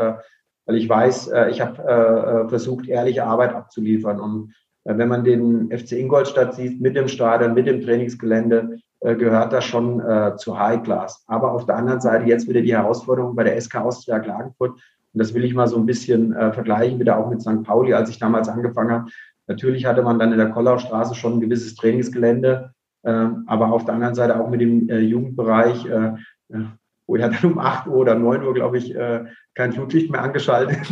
S5: weil ich weiß, ich habe versucht, ehrliche Arbeit abzuliefern. Und wenn man den FC Ingolstadt sieht, mit dem Stadion, mit dem Trainingsgelände, gehört das schon zu High Class. Aber auf der anderen Seite jetzt wieder die Herausforderung bei der SK Austria Klagenfurt. Und das will ich mal so ein bisschen äh, vergleichen, wieder auch mit St. Pauli, als ich damals angefangen habe. Natürlich hatte man dann in der Kollerstraße schon ein gewisses Trainingsgelände, äh, aber auf der anderen Seite auch mit dem äh, Jugendbereich, äh, wo ja dann um 8 Uhr oder 9 Uhr, glaube ich, äh, kein Flutlicht mehr angeschaltet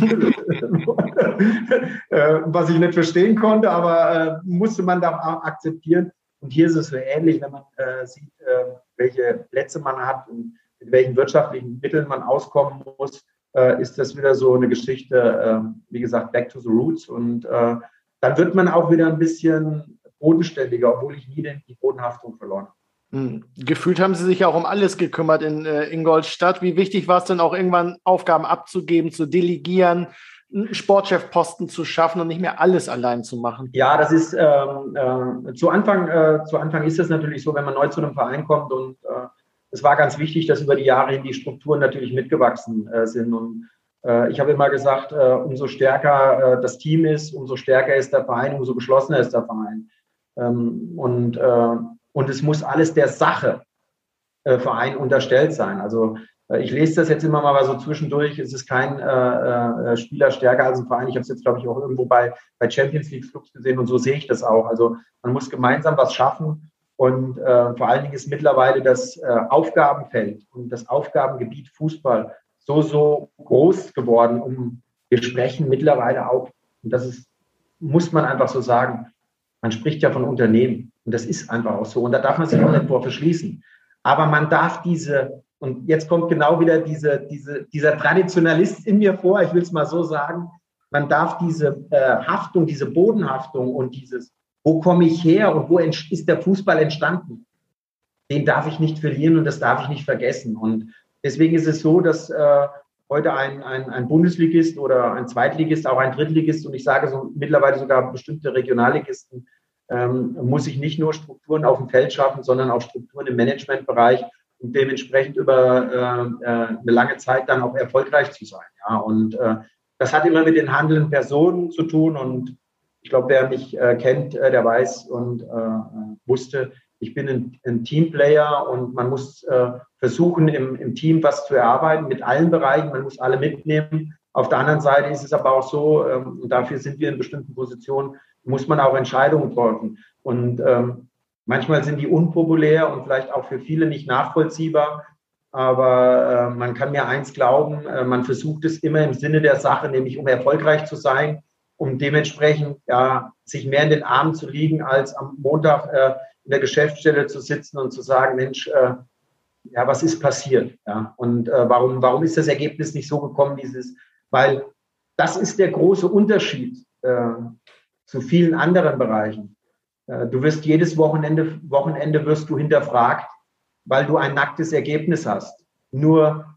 S5: äh, was ich nicht verstehen konnte, aber äh, musste man da akzeptieren. Und hier ist es so ähnlich, wenn man sieht, welche Plätze man hat und mit welchen wirtschaftlichen Mitteln man auskommen muss, ist das wieder so eine Geschichte, wie gesagt, back to the roots. Und dann wird man auch wieder ein bisschen bodenständiger, obwohl ich nie die Bodenhaftung verloren habe.
S2: Hm. Gefühlt haben Sie sich ja auch um alles gekümmert in äh, Ingolstadt. Wie wichtig war es denn auch irgendwann, Aufgaben abzugeben, zu delegieren, Sportchefposten zu schaffen und nicht mehr alles allein zu machen?
S5: Ja, das ist ähm, äh, zu Anfang. Äh, zu Anfang ist es natürlich so, wenn man neu zu einem Verein kommt und äh, es war ganz wichtig, dass über die Jahre hin die Strukturen natürlich mitgewachsen äh, sind und äh, ich habe immer gesagt, umso stärker das Team ist, umso stärker ist der Verein, umso geschlossener ist der Verein. Ähm, und, und es muss alles der Sache Verein unterstellt sein. Also ich lese das jetzt immer mal so zwischendurch. Es ist kein äh, Spieler stärker als ein Verein. Ich habe es jetzt, glaube ich, auch irgendwo bei, bei Champions League Clubs gesehen und so sehe ich das auch. Also man muss gemeinsam was schaffen. Und äh, vor allen Dingen ist mittlerweile das äh, Aufgabenfeld und das Aufgabengebiet Fußball so, so groß geworden. Um, wir sprechen mittlerweile auch, und das ist, muss man einfach so sagen, man spricht ja von Unternehmen. Und das ist einfach auch so. Und da darf man sich auch nicht vor verschließen. Aber man darf diese, und jetzt kommt genau wieder diese, diese, dieser Traditionalist in mir vor, ich will es mal so sagen, man darf diese äh, Haftung, diese Bodenhaftung und dieses, wo komme ich her und wo ist der Fußball entstanden, den darf ich nicht verlieren und das darf ich nicht vergessen. Und Deswegen ist es so, dass äh, heute ein, ein, ein Bundesligist oder ein Zweitligist, auch ein Drittligist und ich sage so mittlerweile sogar bestimmte Regionalligisten, ähm, muss sich nicht nur Strukturen auf dem Feld schaffen, sondern auch Strukturen im Managementbereich und dementsprechend über äh, äh, eine lange Zeit dann auch erfolgreich zu sein. Ja? Und äh, das hat immer mit den handelnden Personen zu tun und ich glaube, wer mich äh, kennt, äh, der weiß und äh, wusste, ich bin ein, ein Teamplayer und man muss versuchen, im, im Team was zu erarbeiten mit allen Bereichen. Man muss alle mitnehmen. Auf der anderen Seite ist es aber auch so, ähm, und dafür sind wir in bestimmten Positionen, muss man auch Entscheidungen treffen. Und ähm, manchmal sind die unpopulär und vielleicht auch für viele nicht nachvollziehbar. Aber äh, man kann mir eins glauben, äh, man versucht es immer im Sinne der Sache, nämlich um erfolgreich zu sein, um dementsprechend ja, sich mehr in den Armen zu liegen, als am Montag äh, in der Geschäftsstelle zu sitzen und zu sagen, Mensch, äh, ja, was ist passiert? Ja, und äh, warum, warum ist das Ergebnis nicht so gekommen, dieses, weil das ist der große Unterschied äh, zu vielen anderen Bereichen. Äh, du wirst jedes Wochenende, Wochenende wirst du hinterfragt, weil du ein nacktes Ergebnis hast. Nur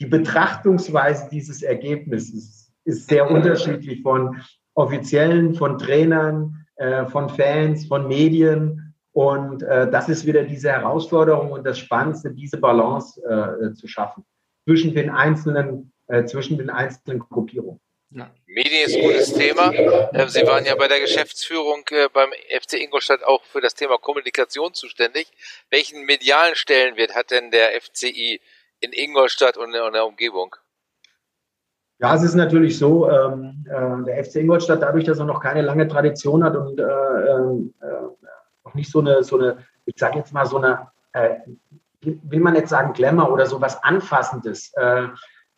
S5: die Betrachtungsweise dieses Ergebnisses ist sehr unterschiedlich von Offiziellen, von Trainern, äh, von Fans, von Medien und äh, das ist wieder diese Herausforderung und das Spannendste, diese Balance zu schaffen zwischen den einzelnen, zwischen den einzelnen Gruppierungen.
S3: Ja. Medien ist ein gutes Thema. Ähm, Sie waren ja bei der Geschäftsführung äh, beim FC Ingolstadt auch für das Thema Kommunikation zuständig. Welchen medialen Stellenwert hat denn der FCI in Ingolstadt und in der Umgebung?
S5: Ja, es ist natürlich so, ähm, äh, der FC Ingolstadt, dadurch, dass er noch keine lange Tradition hat und äh, ähm, äh, noch nicht so eine, so eine, ich sage jetzt mal so eine, äh, will man jetzt sagen Glamour oder so was Anfassendes, äh,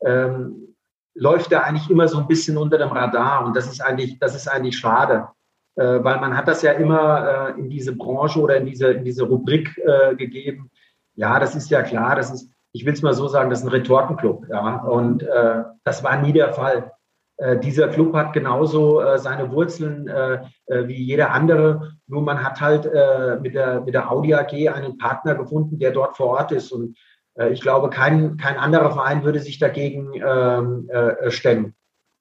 S5: ähm, läuft er eigentlich immer so ein bisschen unter dem Radar und das ist eigentlich, das ist eigentlich schade, äh, weil man hat das ja immer in diese Branche oder in diese, in diese Rubrik gegeben. Ja, das ist ja klar, das ist ich will es mal so sagen, das ist ein Retortenclub. Ja? Und äh, das war nie der Fall. Äh, dieser Club hat genauso äh, seine Wurzeln äh, äh, wie jeder andere. Nur man hat halt äh, mit, der, mit der Audi AG einen Partner gefunden, der dort vor Ort ist. Und ich glaube, kein, kein anderer Verein würde sich dagegen ähm, stellen.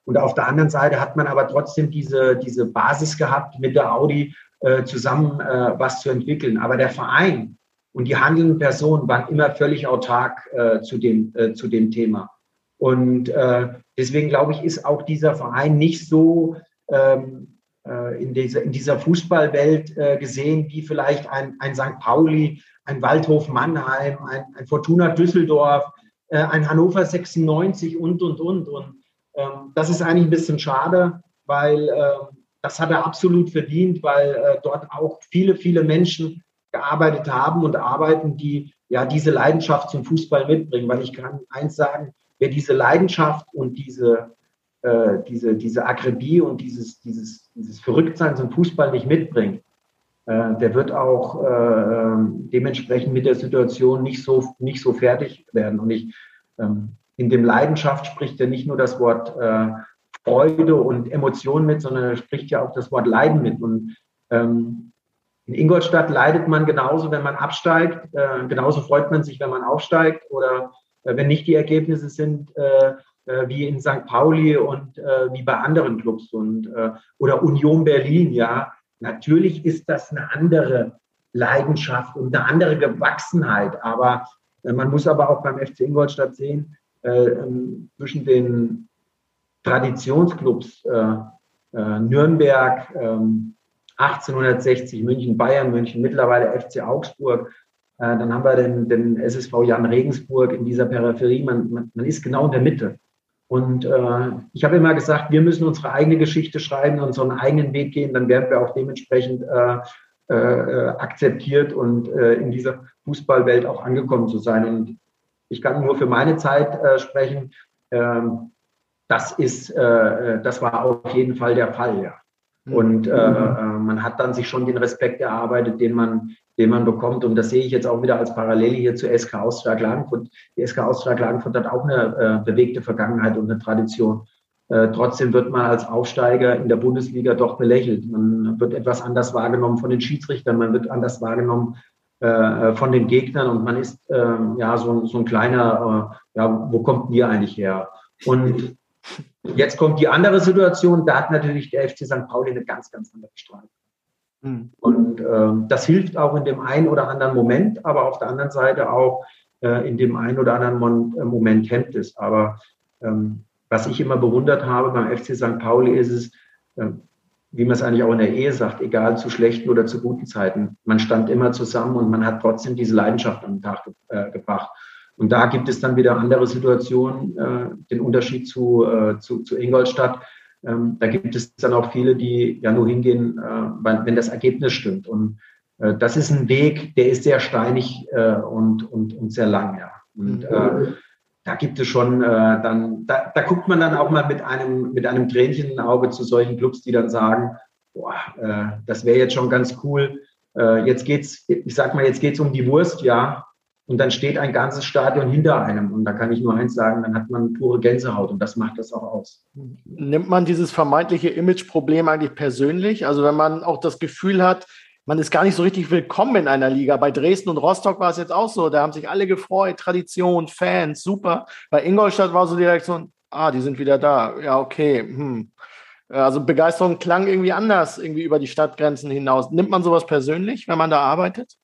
S5: Und auf der anderen Seite hat man aber trotzdem diese, diese Basis gehabt, mit der Audi zusammen was zu entwickeln. Aber der Verein, und die handelnden Personen waren immer völlig autark äh, zu, dem, äh, zu dem Thema. Und äh, deswegen glaube ich, ist auch dieser Verein nicht so ähm, äh, in, dieser, in dieser Fußballwelt äh, gesehen wie vielleicht ein, ein St. Pauli, ein Waldhof Mannheim, ein, ein Fortuna Düsseldorf, äh, ein Hannover 96 und, und, und. Und ähm, das ist eigentlich ein bisschen schade, weil ähm, das hat er absolut verdient, weil dort auch viele, viele Menschen gearbeitet haben und arbeiten, die ja diese Leidenschaft zum Fußball mitbringen. Weil ich kann eins sagen, wer diese Leidenschaft und diese, äh, diese, diese Akribie und dieses, dieses, dieses Verrücktsein zum Fußball nicht mitbringt, äh, der wird auch äh, dementsprechend mit der Situation nicht so, nicht so fertig werden. Und ich, ähm, in dem Leidenschaft spricht ja nicht nur das Wort äh, Freude und Emotion mit, sondern er spricht ja auch das Wort Leiden mit. Und ähm, in Ingolstadt leidet man genauso, wenn man absteigt. Äh, genauso freut man sich, wenn man aufsteigt oder äh, wenn nicht die Ergebnisse sind äh, äh wie in St. Pauli und äh, wie bei anderen Clubs und äh, oder Union Berlin. Ja, natürlich ist das eine andere Leidenschaft und eine andere Gewachsenheit. Aber man muss aber auch beim FC Ingolstadt sehen ähm, zwischen den Traditionsclubs Nürnberg. Ähm, 1860 München, Bayern München, mittlerweile FC Augsburg. Äh, dann haben wir den, den SSV Jan Regensburg in dieser Peripherie. Man, man, man ist genau in der Mitte. Und äh, ich habe immer gesagt, wir müssen unsere eigene Geschichte schreiben, unseren eigenen Weg gehen, dann werden wir auch dementsprechend äh, äh, akzeptiert und äh, in dieser Fußballwelt auch angekommen zu sein. Und ich kann nur für meine Zeit äh, sprechen. Ähm, das ist, äh, das war auf jeden Fall der Fall, ja. Mhm. Und mhm. man hat dann sich schon den Respekt erarbeitet, den man, den man bekommt. Und das sehe ich jetzt auch wieder als Parallele hier zu SK Austria Klagenfurt. Die SK Austria Klagenfurt hat auch eine äh, bewegte Vergangenheit und eine Tradition. Äh, trotzdem wird man als Aufsteiger in der Bundesliga doch belächelt. Man wird etwas anders wahrgenommen von den Schiedsrichtern, man wird anders wahrgenommen äh, von den Gegnern und man ist äh, ja so, so ein kleiner, äh, ja, wo kommt ihr eigentlich her? Und Jetzt kommt die andere Situation, da hat natürlich der FC St. Pauli eine ganz, ganz andere Strahlung. Mhm. Und äh, das hilft auch in dem einen oder anderen Moment, aber auf der anderen Seite auch äh, in dem einen oder anderen Mon äh, Moment hemmt es. Aber ähm, was ich immer bewundert habe beim FC St. Pauli ist es, äh, wie man es eigentlich auch in der Ehe sagt, egal zu schlechten oder zu guten Zeiten, man stand immer zusammen und man hat trotzdem diese Leidenschaft an den Tag ge äh, gebracht. Und da gibt es dann wieder andere Situationen, äh, den Unterschied zu, äh, zu, zu Ingolstadt. Ähm, da gibt es dann auch viele, die ja nur hingehen, äh, wenn, das Ergebnis stimmt. Und äh, das ist ein Weg, der ist sehr steinig äh, und, und, und sehr lang, ja. Und äh, da gibt es schon, äh, dann, da, da guckt man dann auch mal mit einem, mit einem Tränchen im Auge zu solchen Clubs, die dann sagen, boah, äh, das wäre jetzt schon ganz cool. Jetzt geht's, ich sag mal, jetzt geht's um die Wurst, ja, und dann steht ein ganzes Stadion hinter einem. Und da kann ich nur eins sagen, dann hat man pure Gänsehaut und das macht das auch aus.
S2: Nimmt man dieses vermeintliche Imageproblem eigentlich persönlich? Also wenn man auch das Gefühl hat, man ist gar nicht so richtig willkommen in einer Liga. Bei Dresden und Rostock war es jetzt auch so. Da haben sich alle gefreut. Tradition, Fans, super. Bei Ingolstadt war so direkt so, ah, die sind wieder da. Ja, okay. Hm. Also Begeisterung klang irgendwie anders, irgendwie über die Stadtgrenzen hinaus. Nimmt man sowas persönlich, wenn man da arbeitet?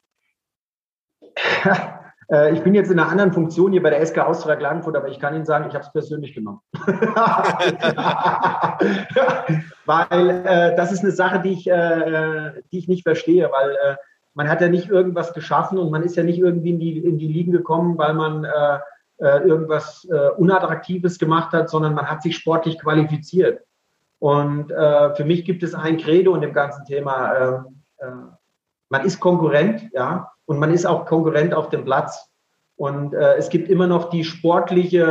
S5: Äh, ich bin jetzt in einer anderen Funktion hier bei der SK Austria Klagenfurt, aber ich kann Ihnen sagen, ich habe es persönlich genommen. weil äh, das ist eine Sache, die ich, äh, die ich nicht verstehe, weil äh, man hat ja nicht irgendwas geschaffen und man ist ja nicht irgendwie in die, in die Ligen gekommen, weil man äh, äh, irgendwas Unattraktives gemacht hat, sondern man hat sich sportlich qualifiziert. Und für mich gibt es ein Credo in dem ganzen Thema. man ist Konkurrent, ja, und man ist auch Konkurrent auf dem Platz. Und äh, es gibt immer noch die sportliche,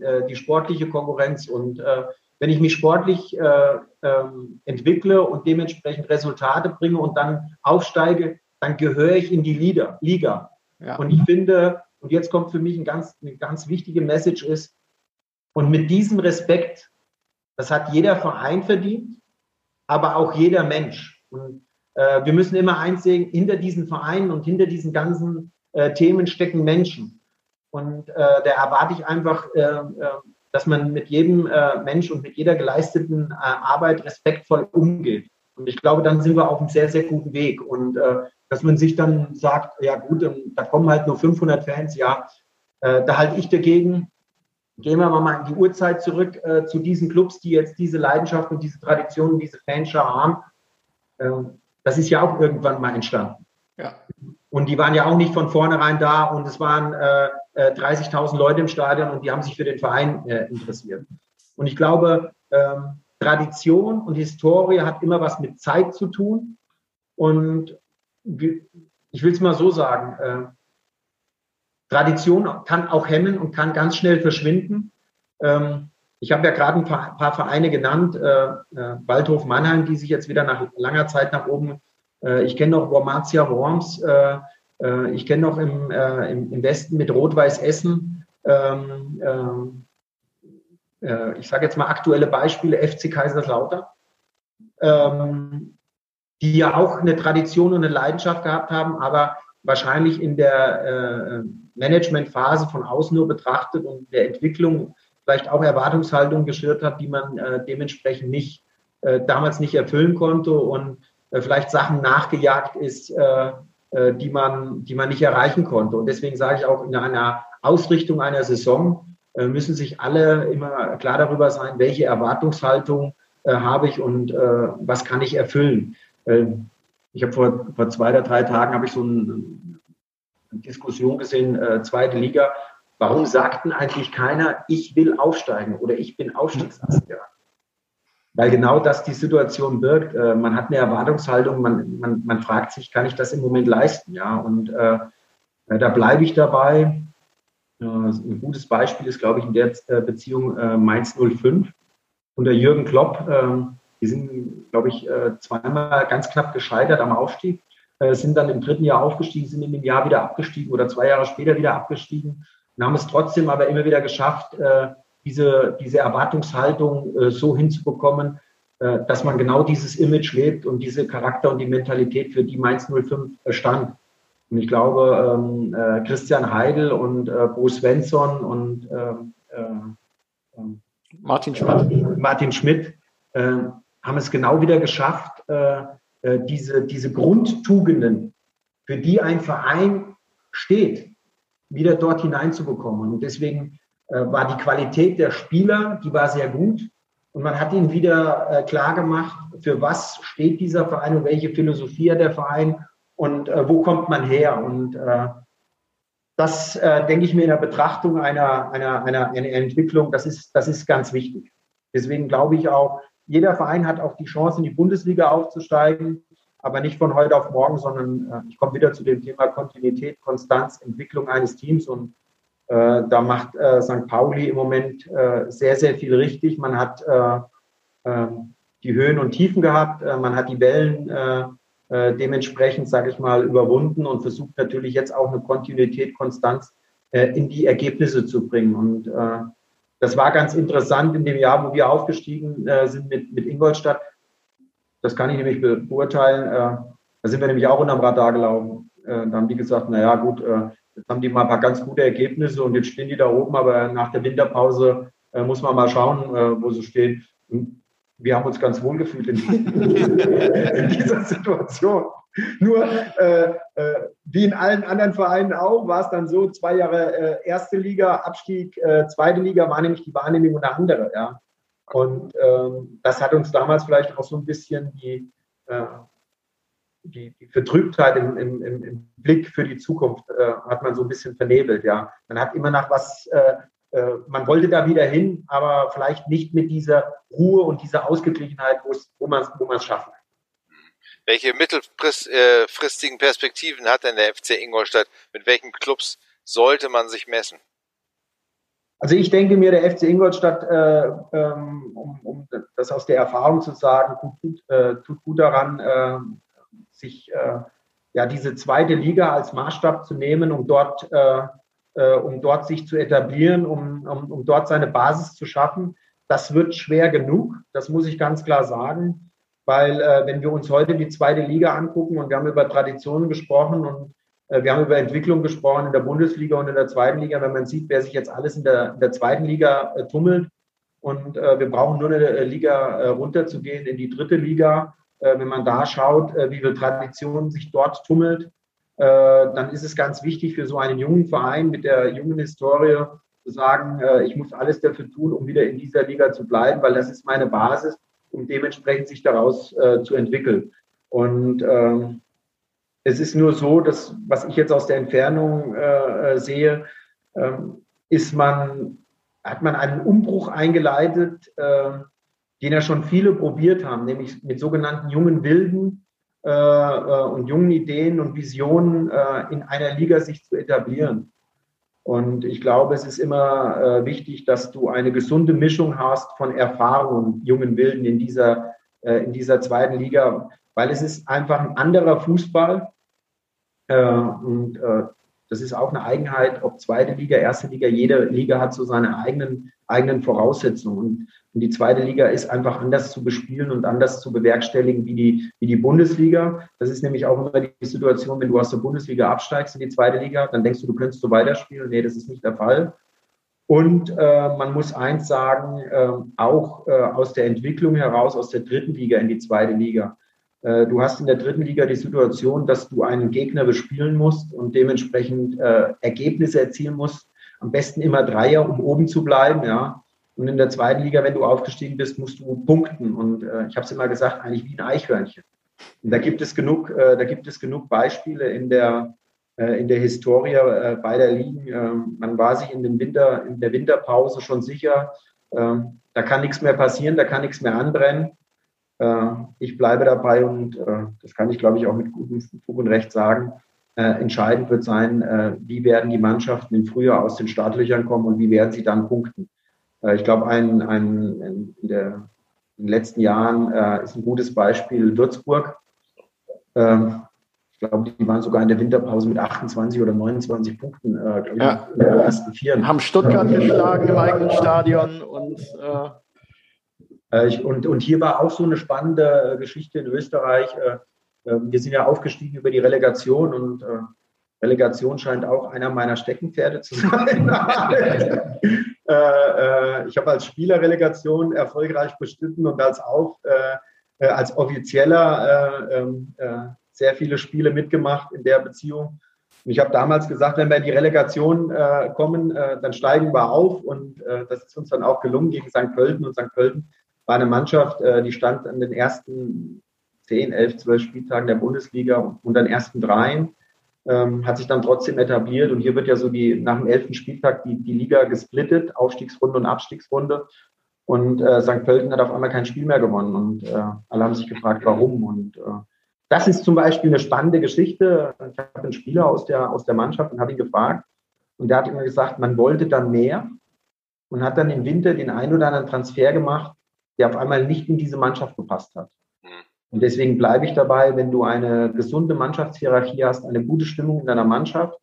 S5: äh, äh, die sportliche Konkurrenz. Und äh, wenn ich mich sportlich äh, ähm, entwickle und dementsprechend Resultate bringe und dann aufsteige, dann gehöre ich in die Liga. Liga. Ja. Und ich finde, und jetzt kommt für mich ein ganz, eine ganz wichtige Message ist, und mit diesem Respekt, das hat jeder Verein verdient, aber auch jeder Mensch. Und äh, wir müssen immer eins sehen, hinter diesen Vereinen und hinter diesen ganzen äh, Themen stecken Menschen. Und äh, da erwarte ich einfach, äh, äh, dass man mit jedem äh, Mensch und mit jeder geleisteten Arbeit respektvoll umgeht. Und ich glaube, dann sind wir auf einem sehr, sehr guten Weg. Und dass man sich dann sagt, ja gut, da kommen halt nur 500 Fans, ja, da halte ich dagegen. Gehen wir mal in die Uhrzeit zurück zu diesen Clubs, die jetzt diese Leidenschaft und diese Tradition, diese Fanschar haben. Ähm, das ist ja auch irgendwann mal entstanden. Ja. Und die waren ja auch nicht von vornherein da und es waren äh, 30.000 äh, Leute im Stadion und die haben sich für den Verein äh, interessiert. Und ich glaube, ähm, Tradition und Historie hat immer was mit Zeit zu tun. Und ich will es mal so sagen, äh, Tradition kann auch hemmen und kann ganz schnell verschwinden. Ähm, ich habe ja gerade ein paar, paar, Vereine genannt, äh, äh, Waldhof Mannheim, die sich jetzt wieder nach langer Zeit nach oben. Äh, ich kenne noch Wormatia Worms. Äh, äh, ich kenne noch im, äh, im, im, Westen mit Rot-Weiß Essen. Ähm, ähm ich sage jetzt mal aktuelle Beispiele, FC Kaiserslautern, ähm, die ja auch eine Tradition und eine Leidenschaft gehabt haben, aber wahrscheinlich in der Managementphase von außen nur betrachtet und der Entwicklung vielleicht auch Erwartungshaltung geschürt hat, die man äh, dementsprechend nicht äh, damals nicht erfüllen konnte und äh, vielleicht Sachen nachgejagt ist, äh, äh, die man, die man nicht erreichen konnte. Und deswegen sage ich auch in einer Ausrichtung einer Saison äh, müssen sich alle immer klar darüber sein, welche Erwartungshaltung habe ich und was kann ich erfüllen. ich habe vor, vor zwei oder drei Tagen habe ich so eine Diskussion gesehen, zweite Liga, Warum sagten eigentlich keiner, ich will aufsteigen oder ich bin Aufstiegsaspirant? Weil genau das die Situation birgt. Äh, man hat eine Erwartungshaltung, man, man, man fragt sich, kann ich das im Moment leisten? Ja, und äh, da bleibe ich dabei. Äh, ein gutes Beispiel ist, glaube ich, in der äh, Beziehung äh, Mainz 05 unter Jürgen Klopp. Äh, die sind, glaube ich, zweimal ganz knapp gescheitert am Aufstieg, sind dann im dritten Jahr aufgestiegen, sind in dem Jahr wieder abgestiegen oder zwei Jahre später wieder abgestiegen und haben es trotzdem aber immer wieder geschafft, äh, diese, diese Erwartungshaltung äh, so hinzubekommen, äh, dass man genau dieses Image lebt und diese Charakter und die Mentalität, für die Mainz 05 stand. Und ich glaube, ähm, Christian Heidel und Bo Svensson und ähm, ähm, Martin Schmidt, Martin Schmidt haben es genau wieder geschafft, diese, diese Grundtugenden, für die ein Verein steht, wieder dort hineinzubekommen. Und deswegen äh, war die Qualität der Spieler, die war sehr gut. Und man hat ihnen wieder äh, klar gemacht, für was steht dieser Verein und welche Philosophie hat der Verein und äh, wo kommt man her. Und äh, das äh, denke ich mir in der Betrachtung einer, einer, einer, einer Entwicklung, das ist, das ist ganz wichtig. Deswegen glaube ich auch, jeder Verein hat auch die Chance, in die Bundesliga aufzusteigen aber nicht von heute auf morgen, sondern äh, ich komme wieder zu dem Thema Kontinuität, Konstanz, Entwicklung eines Teams und äh, da macht äh, St. Pauli im Moment äh, sehr, sehr viel richtig. Man hat äh, ähm, die Höhen und Tiefen gehabt, äh, man hat die Wellen dementsprechend, sage ich mal, überwunden und versucht natürlich jetzt auch eine Kontinuität, Konstanz in die Ergebnisse zu bringen. Und das war ganz interessant in dem Jahr, wo wir aufgestiegen sind mit, mit Ingolstadt das kann ich nämlich beurteilen. Äh, da sind wir nämlich auch unterm Radar gelaufen. Äh, da haben die gesagt, naja gut, äh, jetzt haben die mal ein paar ganz gute Ergebnisse und jetzt stehen die da oben, aber nach der Winterpause muss man mal schauen, wo sie stehen. Wir haben uns ganz wohl gefühlt in, in dieser Situation. Nur äh, äh, wie in allen anderen Vereinen auch, war es dann so, zwei Jahre äh, erste Liga, Abstieg, zweite Liga war nämlich die Wahrnehmung eine andere. Ja. Und ähm, das hat uns damals vielleicht auch so ein bisschen die, äh, die, die Vertrübtheit im, im, im, Blick für die Zukunft äh, hat man so ein bisschen vernebelt. Ja. Man hat immer nach was man wollte da wieder hin, aber vielleicht nicht mit dieser Ruhe und dieser Ausgeglichenheit, wo man es wo schaffen kann.
S3: Welche mittelfristigen Perspektiven hat denn der FC Ingolstadt? Mit welchen Clubs sollte man sich messen?
S5: Also ich denke mir, der FC Ingolstadt, äh, ähm, um, um, das aus der Erfahrung zu sagen, tut gut, äh, tut gut daran, äh, sich äh, ja diese zweite Liga als Maßstab zu nehmen, um dort, äh, äh, um dort sich zu etablieren, um, um, um dort seine Basis zu schaffen. Das wird schwer genug, das muss ich ganz klar sagen weil wenn wir uns heute die zweite Liga angucken und wir haben über Traditionen gesprochen und wir haben über Entwicklung gesprochen in der Bundesliga und in der zweiten Liga, wenn man sieht, wer sich jetzt alles in der, in der zweiten Liga äh, tummelt und äh, wir brauchen nur eine äh, Liga äh, runterzugehen in die dritte Liga, wenn man da schaut, wie viel Tradition sich dort tummelt, dann ist es ganz wichtig für so einen jungen Verein mit der jungen Historie zu sagen, ich muss alles dafür tun, um wieder in dieser Liga zu bleiben, weil das ist meine Basis um dementsprechend sich daraus äh, zu entwickeln. Und ähm, es ist nur so, dass was ich jetzt aus der Entfernung äh, äh sehe, ähm, ist man, hat man einen Umbruch eingeleitet, äh, den ja schon viele probiert haben, nämlich mit sogenannten jungen Wilden äh, äh und jungen Ideen und Visionen äh, in einer Liga sich zu etablieren. Und ich glaube, es ist immer wichtig, dass du eine gesunde Mischung hast von Erfahrungen, jungen Wilden in dieser, in dieser zweiten Liga, weil es ist einfach ein anderer Fußball. Äh, und äh, das ist auch eine Eigenheit, ob zweite Liga, erste Liga, jede Liga hat so seine eigenen, eigenen Voraussetzungen. Und, und die zweite Liga ist einfach anders zu bespielen und anders zu bewerkstelligen wie die, wie die Bundesliga. Das ist nämlich auch immer die Situation, wenn du aus der Bundesliga absteigst in die zweite Liga, dann denkst du, du könntest so weiterspielen. Nee, das ist nicht der Fall. Und äh, man muss eins sagen, äh, auch äh, aus der Entwicklung heraus, aus der dritten Liga in die zweite Liga. Äh, du hast in der dritten Liga die Situation, dass du einen Gegner bespielen musst und dementsprechend äh, Ergebnisse erzielen musst. Am besten immer Dreier, um oben zu bleiben, ja. Und in der zweiten Liga, wenn du aufgestiegen bist, musst du punkten. Und äh, ich habe es immer gesagt, eigentlich wie ein Eichhörnchen. Und da gibt es genug, äh, da gibt es genug Beispiele in der äh, in der Historie äh, beider Ligen. Ähm, man war sich in, den Winter, in der Winterpause schon sicher, ähm, da kann nichts mehr passieren, da kann nichts mehr anbrennen. Äh, ich bleibe dabei und äh, das kann ich, glaube ich, auch mit gutem Fug und Recht sagen. Äh, entscheidend wird sein, wie werden die Mannschaften im Frühjahr aus den Startlöchern kommen und wie werden sie dann punkten. ich glaube, ein, ein, in, der, in den letzten Jahren ist ein gutes Beispiel Würzburg. Ähm, ich glaube, die waren sogar in der Winterpause mit 28 oder 29 Punkten äh, ja. in den ersten vier.
S2: Haben Stuttgart geschlagen im eigenen Stadion und äh,
S5: äh, ich, und, und hier war auch so eine spannende äh, Geschichte in Österreich. Äh, wir sind ja aufgestiegen über die Relegation und Relegation scheint auch einer meiner Steckenpferde zu sein. ich habe als Spieler Relegation erfolgreich bestritten und als auch als offizieller ähm, sehr viele Spiele mitgemacht in der Beziehung. Und ich habe damals gesagt, wenn wir in die Relegation äh, kommen, äh, dann steigen wir auf. Und äh, das ist uns dann auch gelungen gegen St. Pölten. Und St. Pölten war eine Mannschaft, äh, die stand an den ersten 10, 11, 12 Spieltagen der Bundesliga und den ersten dreien, ähm, hat sich dann trotzdem etabliert. Und hier wird ja so die, nach dem elften Spieltag die, die Liga gesplittet, Aufstiegsrunde und Abstiegsrunde. Und äh, St. Pölten hat auf einmal kein Spiel mehr gewonnen. Und äh, alle haben sich gefragt, warum. Und äh, das ist zum Beispiel eine spannende Geschichte. Ich habe einen Spieler aus der, aus der Mannschaft und habe ihn gefragt. Und der hat immer gesagt, man wollte dann mehr und hat dann im Winter den ein oder anderen Transfer gemacht, der auf einmal nicht in diese Mannschaft gepasst hat. Mhm. Und deswegen bleibe ich dabei, wenn du eine gesunde Mannschaftshierarchie hast, eine gute Stimmung in deiner Mannschaft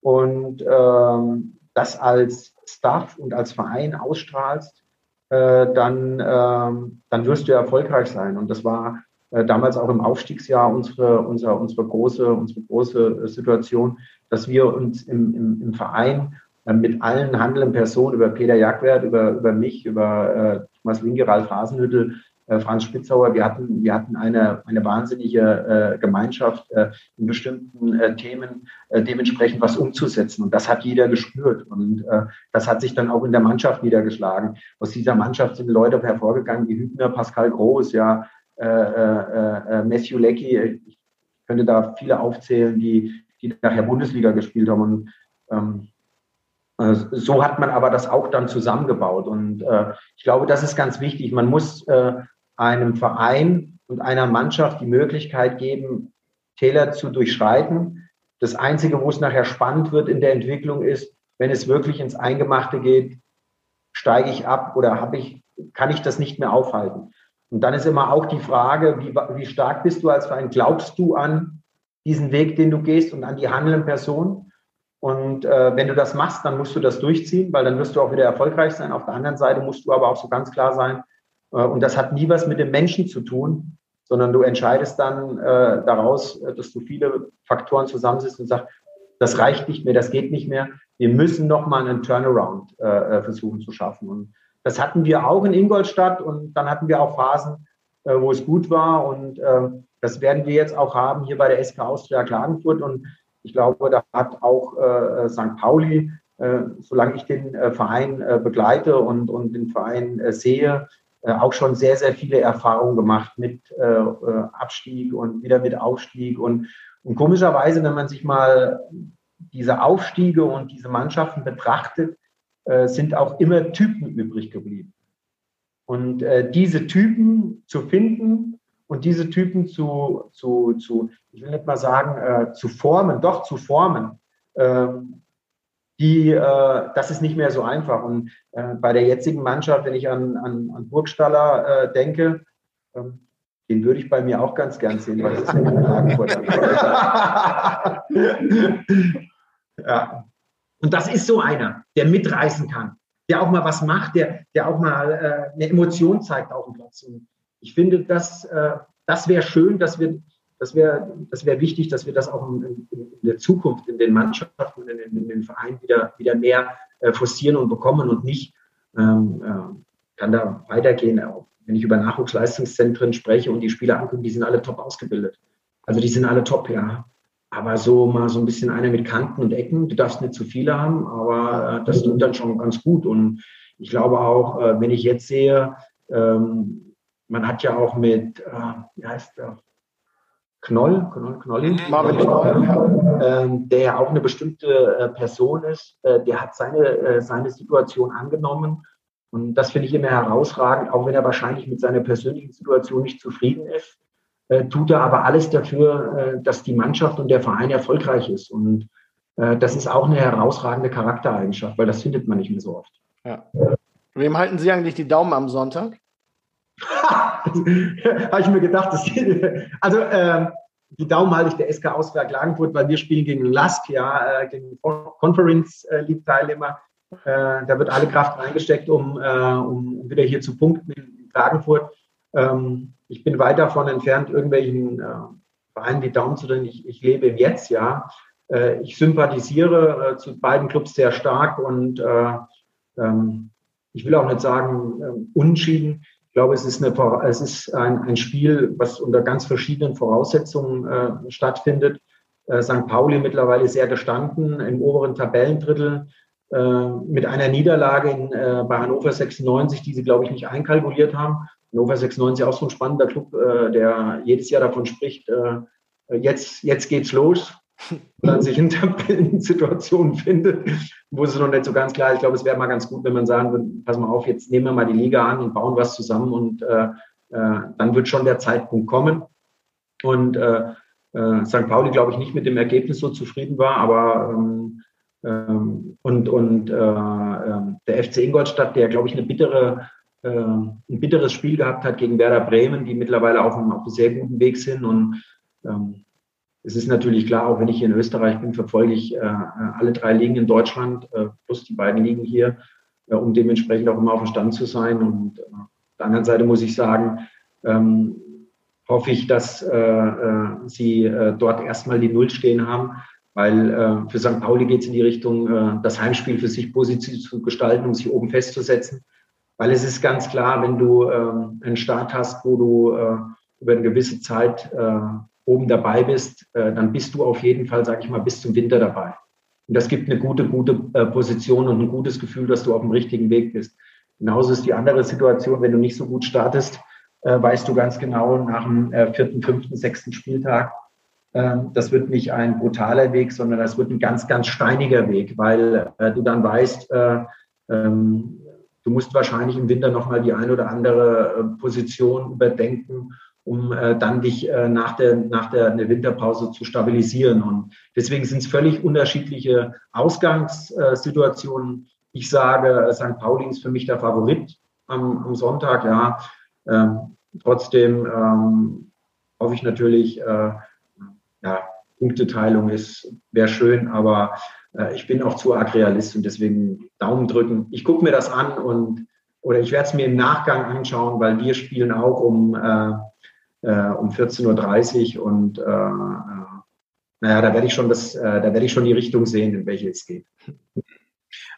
S5: und ähm, das als Staff und als Verein ausstrahlst, äh, dann, ähm, dann wirst du erfolgreich sein. Und das war äh, damals auch im Aufstiegsjahr unsere, unsere, unsere, große, unsere große Situation, dass wir uns im, im, im Verein mit allen handelnden Personen, über Peter Jagwert, über, über mich, über äh, Thomas Linke, Ralf Hasenhüttel, äh, Franz Spitzauer, wir hatten, wir hatten eine, eine wahnsinnige äh, Gemeinschaft äh, in bestimmten äh, Themen äh, dementsprechend was umzusetzen. Und das hat jeder gespürt. Und äh, das hat sich dann auch in der Mannschaft niedergeschlagen. Aus dieser Mannschaft sind Leute hervorgegangen wie Hübner, Pascal Groß, ja, äh, äh, äh, Matthew Leckie. Ich könnte da viele aufzählen, die, die nachher Bundesliga gespielt haben. Und ähm, äh, so hat man aber das auch dann zusammengebaut. Und äh, ich glaube, das ist ganz wichtig. Man muss äh, einem Verein und einer Mannschaft die Möglichkeit geben, Täler zu durchschreiten. Das Einzige, wo es nachher spannend wird in der Entwicklung ist, wenn es wirklich ins Eingemachte geht, steige ich ab oder habe ich, kann ich das nicht mehr aufhalten. Und dann ist immer auch die Frage, wie, wie stark bist du als Verein? Glaubst du an diesen Weg, den du gehst und an die handelnden Personen? Und äh, wenn du das machst, dann musst du das durchziehen, weil dann wirst du auch wieder erfolgreich sein. Auf der anderen Seite musst du aber auch so ganz klar sein, äh, und das hat nie was mit dem Menschen zu tun, sondern du entscheidest dann äh, daraus, äh, dass du viele Faktoren zusammensitzt und sagst, das reicht nicht mehr, das geht nicht mehr. Wir müssen nochmal einen Turnaround äh, äh, versuchen zu schaffen. Und das hatten wir auch in Ingolstadt und dann hatten wir auch Phasen, äh, wo es gut war. Und äh, das werden wir jetzt auch haben hier bei der SK Austria Klagenfurt. Und ich glaube, da hat auch äh, St. Pauli, äh, solange ich den äh, Verein äh, begleite und, und den Verein äh, sehe, äh, auch schon sehr, sehr viele Erfahrungen gemacht mit Abstieg und wieder mit Aufstieg. Und, und komischerweise, wenn man sich mal diese Aufstiege und diese Mannschaften betrachtet, sind auch immer Typen übrig geblieben. Und diese Typen zu finden, und diese Typen zu, zu, zu ich will nicht mal sagen, äh, zu formen, doch zu formen, ähm, die, äh, das ist nicht mehr so einfach. Und äh, bei der jetzigen Mannschaft, wenn ich an, an, an Burgstaller äh, denke, ähm, den würde ich bei mir auch ganz gern sehen, weil das ist eine Klagenfurt. ja. Und das ist so einer, der mitreißen kann, der auch mal was macht, der, der auch mal äh, eine Emotion zeigt auf dem Platz. Und ich finde, das, äh, das wäre schön, dass wir, das wäre das wär wichtig, dass wir das auch in, in, der Zukunft in den Mannschaften, in, in, in den Vereinen wieder, wieder mehr äh, forcieren und bekommen und nicht ähm, äh, kann da weitergehen. Wenn ich über Nachwuchsleistungszentren spreche und die Spieler angucke, die sind alle top ausgebildet. Also die sind alle top, ja. Aber so mal so ein bisschen einer mit Kanten und Ecken, du darfst nicht zu viele haben, aber äh, das tut dann schon ganz gut. Und ich glaube auch, äh, wenn ich jetzt sehe, ähm, man hat ja auch mit, äh, wie heißt der? Knoll, Knoll, Knolli, mhm. Marvin Knoll, ja. ähm, der ja auch eine bestimmte äh, Person ist, äh, der hat seine, äh, seine Situation angenommen. Und das finde ich immer herausragend, auch wenn er wahrscheinlich mit seiner persönlichen Situation nicht zufrieden ist, äh, tut er aber alles dafür, äh, dass die Mannschaft und der Verein erfolgreich ist. Und das ist auch eine herausragende Charaktereigenschaft, weil das findet man nicht mehr so oft.
S2: Ja. Wem halten Sie eigentlich die Daumen am Sonntag?
S5: habe ich mir gedacht, dass, also ähm, die Daumen halte ich der SK Austria Klagenfurt, weil wir spielen gegen Lask, ja, äh, gegen Conference äh, League Teilnehmer. Äh, da wird alle Kraft reingesteckt, um, äh, um wieder hier zu punkten in Klagenfurt. Ähm, ich bin weit davon entfernt, irgendwelchen äh, Vereinen die Daumen zu drehen. Ich, ich lebe im Jetzt, ja. Äh, ich sympathisiere zu beiden Clubs sehr stark und ähm, ich will auch nicht sagen unschieden glaube, es ist, eine, es ist ein, ein Spiel, was unter ganz verschiedenen Voraussetzungen äh, stattfindet. Äh, St. Pauli mittlerweile sehr gestanden im oberen Tabellendrittel äh, mit einer Niederlage in, äh, bei Hannover 96, die sie, glaube ich, nicht einkalkuliert haben. Hannover 96 auch so ein spannender Club, äh, der jedes Jahr davon spricht, äh, jetzt, jetzt geht's los dann sich in Tabellensituationen findet, wo es noch nicht so ganz klar ist. Ich glaube, es wäre mal ganz gut, wenn man sagen würde, pass mal auf, jetzt nehmen wir mal die Liga an und bauen was zusammen und äh, äh, dann wird schon der Zeitpunkt kommen. Und äh, äh, St. Pauli, glaube ich, nicht mit dem Ergebnis so zufrieden war, aber ähm, ähm, und, und äh, ähm, der FC Ingolstadt, der, glaube ich, eine bittere, äh, ein bitteres Spiel gehabt hat gegen Werder Bremen, die mittlerweile auf einem, auf einem sehr guten Weg sind und ähm, es ist natürlich klar, auch wenn ich hier in Österreich bin, verfolge ich äh, alle drei Ligen in Deutschland, äh, plus die beiden Ligen hier, äh, um dementsprechend auch immer auf dem Stand zu sein. Und äh, auf der anderen Seite muss ich sagen, ähm, hoffe ich, dass äh, äh, sie dort erstmal die Null stehen haben, weil für St. Pauli geht es in die Richtung, das Heimspiel für sich positiv zu gestalten, um sich oben festzusetzen. Weil es ist ganz klar, wenn du ähm, einen Start hast, wo du äh, über eine gewisse Zeit äh, oben dabei bist, äh, dann bist du auf jeden Fall, sage ich mal, bis zum Winter dabei. Und das gibt eine gute, gute äh, Position und ein gutes Gefühl, dass du auf dem richtigen Weg bist. Genauso ist die andere Situation, wenn du nicht so gut startest, äh, weißt du ganz genau nach dem äh, vierten, fünften, sechsten Spieltag, ähm, das wird nicht ein brutaler Weg, sondern das wird ein ganz, ganz steiniger Weg, weil äh, du dann weißt, äh, ähm, du musst wahrscheinlich im Winter nochmal die ein oder andere Position überdenken, um dann dich nach der, nach der, der Winterpause zu stabilisieren. Und deswegen sind es völlig unterschiedliche Ausgangssituationen. Ich sage, St. Pauli ist für mich der Favorit am, am Sonntag, ja. Ähm, trotzdem ähm, hoffe ich natürlich, äh, ja, Punkteteilung ist, wäre schön, aber äh, ich bin auch zu arg Realist und deswegen Daumen drücken. Ich gucke mir das an und oder ich werde es mir im Nachgang anschauen, weil wir spielen auch um, äh, äh, um 14.30 Uhr und äh, äh, naja, da werde ich schon das, äh, da werde ich schon die Richtung sehen, in welche es geht.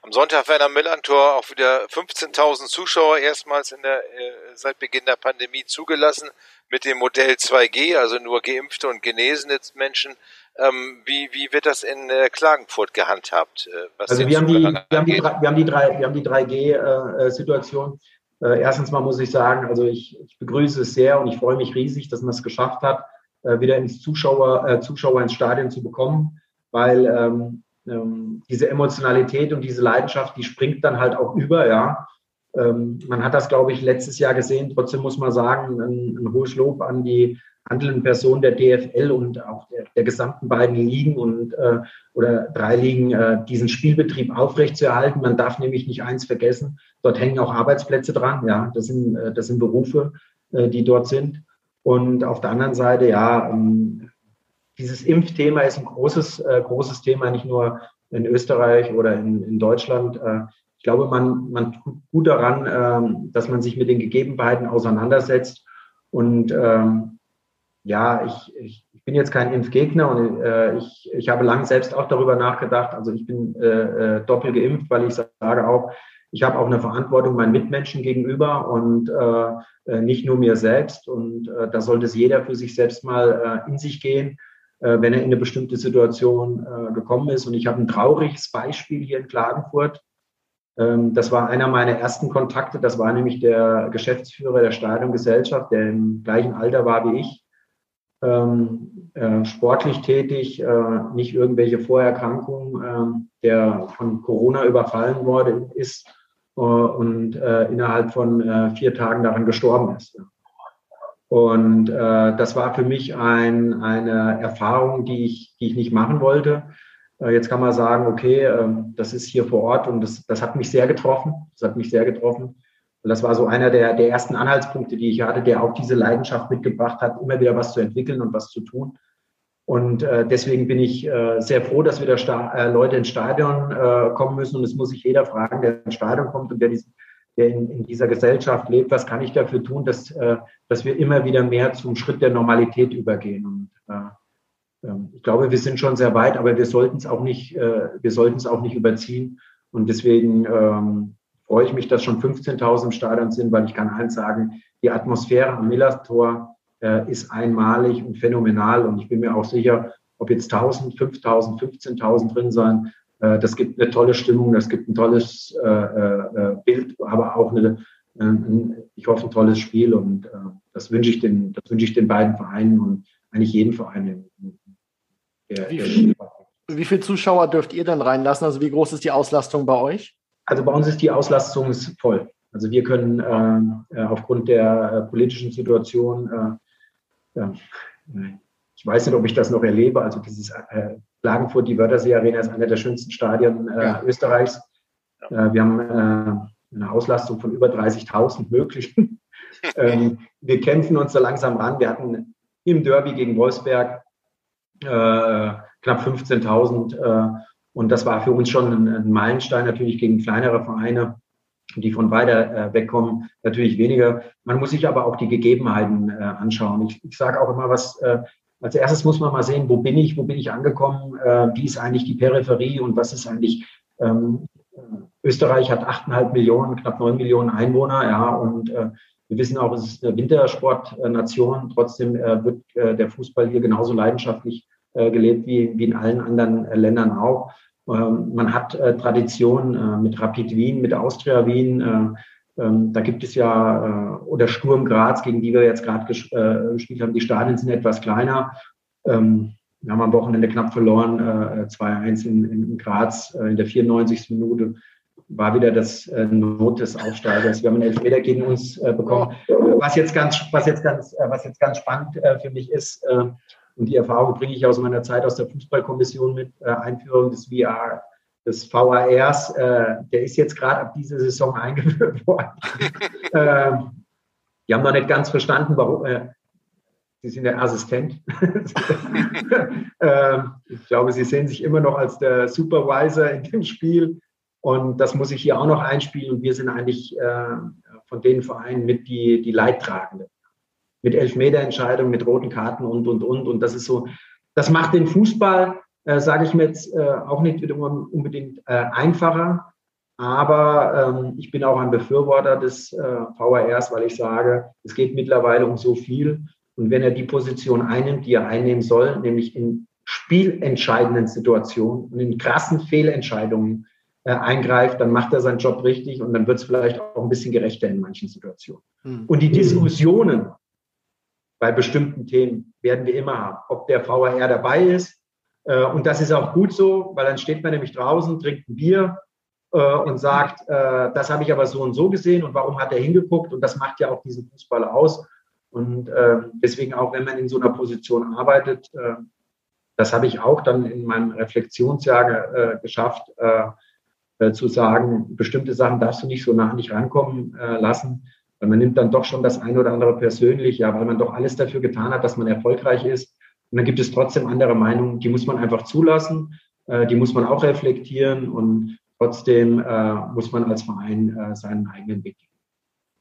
S3: Am Sonntag werden am Millantor auch wieder 15.000 Zuschauer erstmals in der, äh, seit Beginn der Pandemie zugelassen mit dem Modell 2G, also nur geimpfte und genesene Menschen. Ähm, wie, wie wird das in äh, Klagenfurt gehandhabt?
S5: Äh, also wir haben, die, wir, haben die, wir haben die drei, wir haben die 3G-Situation. Äh, erstens mal muss ich sagen, also ich, ich begrüße es sehr und ich freue mich riesig, dass man es geschafft hat, äh, wieder ins Zuschauer, äh, Zuschauer ins Stadion zu bekommen, weil ähm, ähm, diese Emotionalität und diese Leidenschaft, die springt dann halt auch über, ja. Ähm, man hat das, glaube ich, letztes Jahr gesehen. Trotzdem muss man sagen, ein, ein hohes Lob an die handelnden Personen der DFL und auch der, der gesamten beiden Ligen und äh, oder drei Ligen, äh, diesen Spielbetrieb aufrechtzuerhalten. Man darf nämlich nicht eins vergessen: Dort hängen auch Arbeitsplätze dran. Ja, das sind äh, das sind Berufe, äh, die dort sind. Und auf der anderen Seite, ja, ähm, dieses Impfthema ist ein großes, äh, großes Thema, nicht nur in Österreich oder in, in Deutschland. Äh, ich glaube, man, man tut gut daran, ähm, dass man sich mit den Gegebenheiten auseinandersetzt. Und ähm, ja, ich, ich, ich bin jetzt kein Impfgegner und äh, ich, ich habe lange selbst auch darüber nachgedacht. Also ich bin äh, äh, doppelt geimpft, weil ich sage auch, ich habe auch eine Verantwortung meinen Mitmenschen gegenüber und äh, äh nicht nur mir selbst. Und äh, da sollte es jeder für sich selbst mal äh, in sich gehen äh, wenn er in eine bestimmte Situation äh, gekommen ist. Und ich habe ein trauriges Beispiel hier in Klagenfurt. Ähm, das war einer meiner ersten Kontakte. Das war nämlich der Geschäftsführer der Stadiongesellschaft, der im gleichen Alter war wie ich. Ähm, äh, sportlich tätig, äh, nicht irgendwelche Vorerkrankungen, äh, der von Corona überfallen worden ist äh, und äh, innerhalb von äh, vier Tagen daran gestorben ist. Und das war für mich ein, eine Erfahrung, die ich, die ich nicht machen wollte. Jetzt kann man sagen, okay, das ist hier vor Ort und das, das hat mich sehr getroffen. Das hat mich sehr getroffen. Und das war so einer der, der ersten Anhaltspunkte, die ich hatte, der auch diese Leidenschaft mitgebracht hat, immer wieder was zu entwickeln und was zu tun. Und äh, deswegen bin ich äh, sehr froh, dass wieder Sta äh, Leute ins Stadion äh, kommen müssen. Und es muss sich jeder fragen, der ins Stadion kommt und der diesen der in, in, dieser Gesellschaft lebt, was kann ich dafür tun, dass, äh, dass wir immer wieder mehr zum Schritt der Normalität übergehen. Und äh, ähm, ich glaube, wir sind schon sehr weit, aber wir sollten es auch nicht, äh, wir sollten es auch nicht überziehen. Und deswegen ähm, freue ich mich, dass schon 15.000 im Stadion sind, weil ich kann eins sagen, die Atmosphäre am Millertor äh, ist einmalig und phänomenal. Und ich bin mir auch sicher, ob jetzt 1.000, 5.000, 15.000 drin sein, äh, das gibt eine tolle Stimmung, das gibt ein tolles äh, äh, Bild, aber auch eine, ich hoffe, ein tolles Spiel und das wünsche ich den, das wünsche ich den beiden Vereinen und eigentlich jeden Verein.
S2: Der, wie, viel, wie viele Zuschauer dürft ihr denn reinlassen? Also wie groß ist die Auslastung bei euch?
S5: Also bei uns ist die Auslastung voll. Also wir können äh, aufgrund der äh, politischen Situation, äh, ich weiß nicht, ob ich das noch erlebe, also dieses Klagenfurt, die Wörthersee Arena ist einer der schönsten Stadien äh, ja. Österreichs. Äh, wir haben äh, eine Auslastung von über 30.000 möglichen. ähm, wir kämpfen uns da langsam ran. Wir hatten im Derby gegen Wolfsberg äh, knapp 15.000 äh, und das war für uns schon ein, ein, Meilenstein natürlich gegen kleinere Vereine, die von weiter äh, wegkommen, natürlich weniger. Man muss sich aber auch die Gegebenheiten anschauen. Ich, ich sage auch immer, was als erstes muss man mal sehen, wo bin ich, wo bin ich angekommen, äh, wie ist eigentlich die Peripherie und was ist eigentlich, ähm, Österreich hat 8,5 Millionen, knapp 9 Millionen Einwohner, ja, und äh, wir wissen auch, es ist eine Wintersportnation. Trotzdem äh, wird äh, der Fußball hier genauso leidenschaftlich äh, gelebt wie, wie in allen anderen äh, Ländern auch. Ähm, man hat äh, Tradition äh, mit Rapid Wien, mit Austria Wien. Ähm, da gibt es ja, oder Sturm Graz, gegen die wir jetzt gerade gespielt haben. Die Stadien sind etwas kleiner. Ähm, wir haben am Wochenende knapp verloren, 2-1 in, in Graz in der 94. Minute war wieder das äh, Not des Aufsteigers. Wir haben einen Elfmeter gegen uns äh, bekommen. Was jetzt ganz, was jetzt ganz, äh, was jetzt ganz spannend äh, für mich ist, äh, und die Erfahrung bringe ich aus meiner Zeit aus der Fußballkommission mit äh, Einführung des VR, des VARs, der ist jetzt gerade ab dieser Saison eingeführt worden. Ähm, die haben noch nicht ganz verstanden, warum. Sie sind der Assistent. Ähm, ich glaube, Sie sehen sich immer noch als der Supervisor in dem Spiel. Und das muss ich hier auch noch einspielen. Und wir sind eigentlich äh, von den Vereinen mit die, die Leidtragenden. Mit Elfmeterentscheidungen, mit roten Karten und, und, und. Und das ist so, das macht den Fußball, äh, sage ich mir jetzt, äh, auch nicht unbedingt äh, einfacher. Aber ähm, ich bin auch ein Befürworter des äh, VRs, weil ich sage, es geht mittlerweile um so viel. Und wenn er die Position einnimmt, die er einnehmen soll, nämlich in spielentscheidenden Situationen und in krassen Fehlentscheidungen, äh, eingreift, dann macht er seinen Job richtig und dann wird es vielleicht auch ein bisschen gerechter in manchen Situationen. Mhm. Und die Diskussionen bei bestimmten Themen werden wir immer haben, ob der VAR dabei ist. Äh, und das ist auch gut so, weil dann steht man nämlich draußen, trinkt ein Bier äh, und sagt, äh, das habe ich aber so und so gesehen und warum hat er hingeguckt? Und das macht ja auch diesen Fußball aus. Und deswegen auch, wenn man in so einer Position arbeitet, das habe ich auch dann in meinem Reflexionsjahr geschafft, zu sagen, bestimmte Sachen darfst du nicht so nah nicht rankommen lassen. Weil man nimmt dann doch schon das eine oder andere persönlich, ja, weil man doch alles dafür getan hat, dass man erfolgreich ist. Und dann gibt es trotzdem andere Meinungen, die muss man einfach zulassen, äh, die muss man auch reflektieren und trotzdem äh, muss man als Verein äh, seinen eigenen Weg gehen.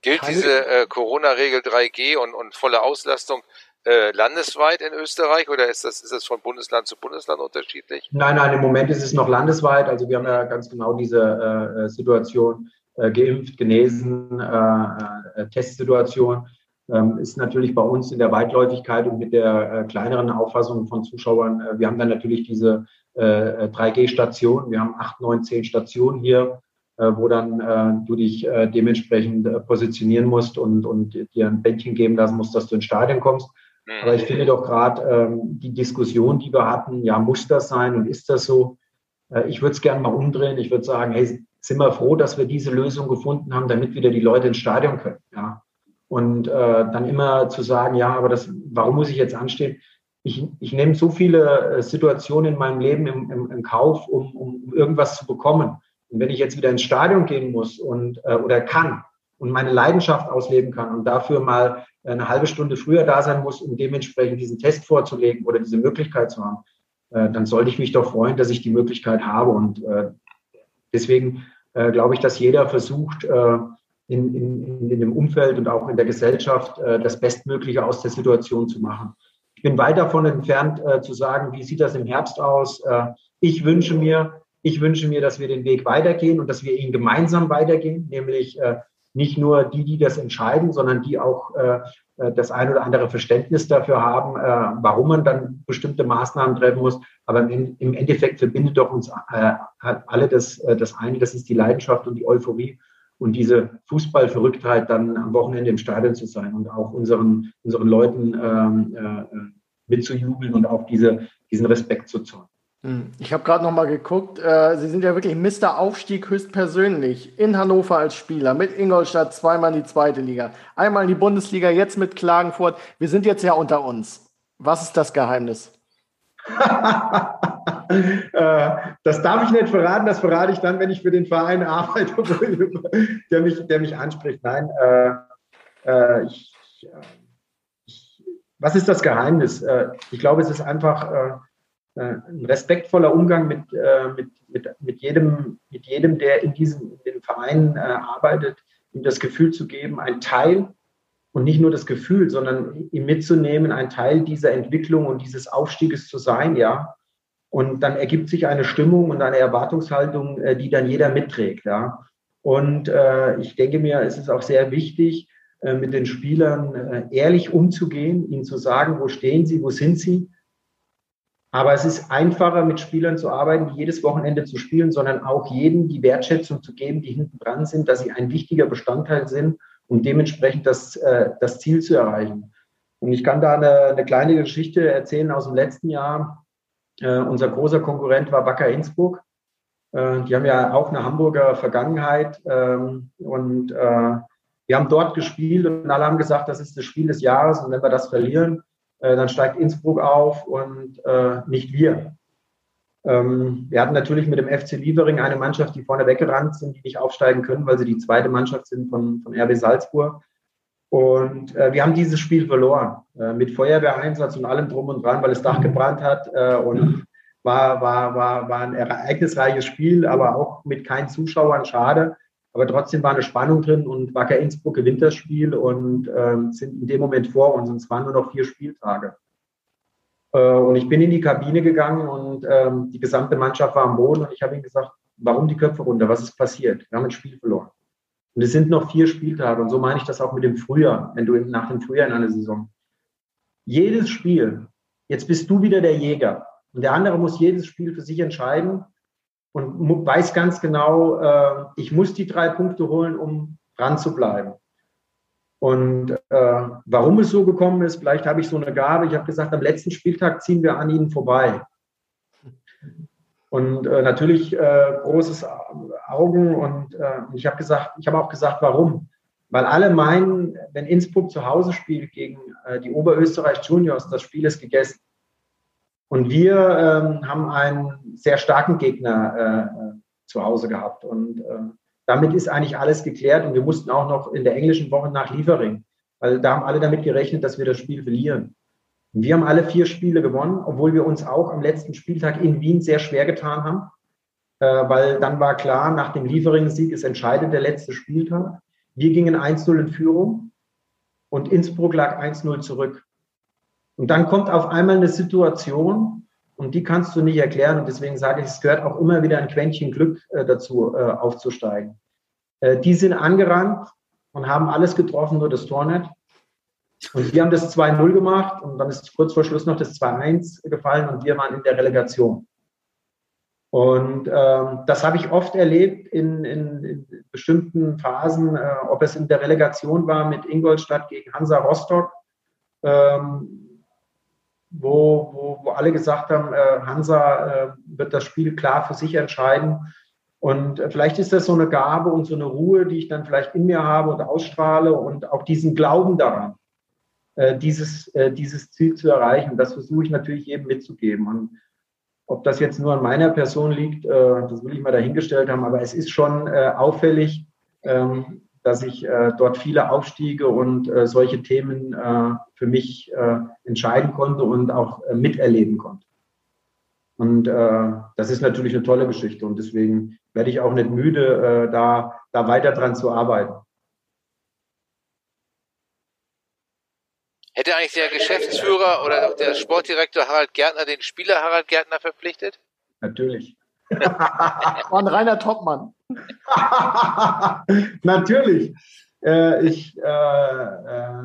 S3: Gilt diese äh, Corona-Regel 3G und, und volle Auslastung äh, landesweit in Österreich oder ist das, ist das von Bundesland zu Bundesland unterschiedlich?
S5: Nein, nein, im Moment ist es noch landesweit. Also wir haben ja ganz genau diese äh, Situation äh, geimpft, genesen, äh, äh, Testsituation. Ähm, ist natürlich bei uns in der Weitläufigkeit und mit der äh, kleineren Auffassung von Zuschauern. wir haben dann natürlich diese 3G-Stationen. Wir haben acht, neun, zehn Stationen hier wo dann du dich dementsprechend positionieren musst und, und dir ein Bändchen geben lassen musst, dass du ins Stadion kommst. Aber ich finde doch gerade ähm, die Diskussion, die wir hatten, ja, muss das sein und ist das so? Äh, ich würde es gerne mal umdrehen. Ich würde sagen, hey, sind wir froh, dass wir diese Lösung gefunden haben, damit wieder die Leute ins Stadion können. Ja? Und äh, dann immer zu sagen, ja, aber das, warum muss ich jetzt anstehen? Ich, ich nehme so viele äh, Situationen in meinem Leben im, im, im Kauf, um, um irgendwas zu bekommen. Und wenn ich jetzt wieder ins Stadion gehen muss und äh, oder kann und meine Leidenschaft ausleben kann und dafür mal eine halbe Stunde früher da sein muss, um dementsprechend diesen Test vorzulegen oder diese Möglichkeit zu haben, äh, dann sollte ich mich doch freuen, dass ich die Möglichkeit habe. Und äh, deswegen äh, glaube ich, dass jeder versucht, in, in, in dem Umfeld und auch in der Gesellschaft das Bestmögliche aus der Situation zu machen. Ich bin weit davon entfernt zu sagen, wie sieht das im Herbst aus. ich wünsche mir, ich wünsche mir, dass wir den Weg weitergehen und dass wir ihn gemeinsam weitergehen, nämlich nicht nur die, die das entscheiden, sondern die auch äh, äh, das ein oder andere Verständnis dafür haben, äh, warum man dann bestimmte Maßnahmen treffen muss. Aber im, Endeffekt verbindet doch uns äh, alle das, äh, das eine, das ist die Leidenschaft und die Euphorie und diese Fußballverrücktheit dann am Wochenende im Stadion zu sein und auch unseren, unseren Leuten ähm, äh, mitzujubeln und auch diese, diesen Respekt zu zollen.
S2: Hm. Ich habe gerade noch mal geguckt. Äh, Sie sind ja wirklich Mr. Aufstieg höchstpersönlich. In Hannover als Spieler, mit Ingolstadt zweimal in die zweite Liga, einmal in die Bundesliga, jetzt mit Klagenfurt. Wir sind jetzt ja unter uns. Was ist das Geheimnis?
S5: Äh, das darf ich nicht verraten. Das verrate ich dann, wenn ich für den Verein arbeite, der mich, der mich anspricht. Nein, äh, äh, ich, ich, was ist das Geheimnis? Ich glaube, es ist einfach ein respektvoller Umgang mit, äh, mit, mit, mit, jedem, mit jedem, der in diesem in den Vereinen äh, arbeitet, ihm das Gefühl zu geben, ein Teil und nicht nur das Gefühl, sondern ihm mitzunehmen, ein Teil dieser Entwicklung und dieses Aufstieges zu sein, ja. Und dann ergibt sich eine Stimmung und eine Erwartungshaltung, äh, die dann jeder mitträgt. Ja. Und äh, ich denke mir, es ist auch sehr wichtig, äh, mit den Spielern äh, ehrlich umzugehen, ihnen zu sagen, wo stehen sie, wo sind sie. Aber es ist einfacher, mit Spielern zu arbeiten, die jedes Wochenende zu spielen, sondern auch jedem die Wertschätzung zu geben, die hinten dran sind, dass sie ein wichtiger Bestandteil sind, um dementsprechend das, äh, das Ziel zu erreichen. Und ich kann da eine, eine kleine Geschichte erzählen aus dem letzten Jahr. Äh, unser großer Konkurrent war Wacker Innsbruck. Äh, die haben ja auch eine Hamburger Vergangenheit. Ähm, und äh, wir haben dort gespielt und alle haben gesagt, das ist das Spiel des Jahres. Und wenn wir das verlieren, äh, dann steigt Innsbruck auf und äh, nicht wir. Ähm, wir hatten natürlich mit dem FC Liefering eine Mannschaft, die vorne weggerannt sind, die nicht aufsteigen können, weil sie die zweite Mannschaft sind von, von RB Salzburg. Und äh, wir haben dieses Spiel verloren. Äh, mit Feuerwehreinsatz und allem drum und dran, weil das Dach gebrannt hat. Äh, und war, war, war, war ein ereignisreiches Spiel, aber auch mit keinen Zuschauern, schade. Aber trotzdem war eine Spannung drin und Wacker Innsbruck gewinnt das Spiel und ähm, sind in dem Moment vor uns. Und es waren nur noch vier Spieltage. Äh, und ich bin in die Kabine gegangen und ähm, die gesamte Mannschaft war am Boden und ich habe ihnen gesagt, warum die Köpfe runter? Was ist passiert? Wir haben ein Spiel verloren. Und es sind noch vier Spieltage. Und so meine ich das auch mit dem Frühjahr, wenn du nach dem Frühjahr in einer Saison. Jedes Spiel, jetzt bist du wieder der Jäger. Und der andere muss jedes Spiel für sich entscheiden und weiß ganz genau, äh, ich muss die drei Punkte holen, um dran zu bleiben. Und äh, warum es so gekommen ist, vielleicht habe ich so eine Gabe. Ich habe gesagt, am letzten Spieltag ziehen wir an ihnen vorbei. Und äh, natürlich äh, großes Augen und äh, ich habe gesagt, ich habe auch gesagt, warum? Weil alle meinen, wenn Innsbruck zu Hause spielt gegen äh, die Oberösterreich Juniors, das Spiel ist gegessen. Und wir ähm, haben einen sehr starken Gegner äh, zu Hause gehabt und äh, damit ist eigentlich alles geklärt und wir mussten auch noch in der englischen Woche nach Liefering, weil da haben alle damit gerechnet, dass wir das Spiel verlieren. Wir haben alle vier Spiele gewonnen, obwohl wir uns auch am letzten Spieltag in Wien sehr schwer getan haben, äh, weil dann war klar, nach dem Liefering-Sieg ist entscheidend der letzte Spieltag. Wir gingen 1-0 in Führung und Innsbruck lag 1-0 zurück. Und dann kommt auf einmal eine Situation, und die kannst du nicht erklären. Und deswegen sage ich, es gehört auch immer wieder ein Quäntchen Glück äh, dazu, äh, aufzusteigen. Äh, die sind angerannt und haben alles getroffen, nur das Tor nicht. Und wir haben das 2-0 gemacht und dann ist kurz vor Schluss noch das 2-1 gefallen und wir waren in der Relegation. Und ähm, das habe ich oft erlebt in, in, in bestimmten Phasen, äh, ob es in der Relegation war mit Ingolstadt gegen Hansa Rostock, ähm, wo, wo, wo alle gesagt haben, äh, Hansa äh, wird das Spiel klar für sich entscheiden. Und äh, vielleicht ist das so eine Gabe und so eine Ruhe, die ich dann vielleicht in mir habe und ausstrahle und auch diesen Glauben daran. Äh, dieses, äh, dieses Ziel zu erreichen. Das versuche ich natürlich jedem mitzugeben. Und ob das jetzt nur an meiner Person liegt, äh, das will ich mal dahingestellt haben, aber es ist schon auffällig, ähm, dass ich dort viele Aufstiege und solche Themen für mich entscheiden konnte und auch miterleben konnte. Und das ist natürlich eine tolle Geschichte und deswegen werde ich auch nicht müde, da, da weiter dran zu arbeiten.
S3: Hätte eigentlich der Geschäftsführer oder der Sportdirektor Harald Gärtner den Spieler Harald Gärtner verpflichtet?
S5: Natürlich.
S2: War ein reiner Topmann.
S5: Natürlich. Äh, ich, äh, äh,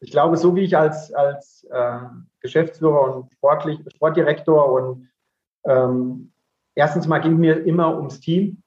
S5: ich glaube, so wie ich als, als äh, Geschäftsführer und Sportlich, Sportdirektor und ähm, erstens mal ging mir immer ums Team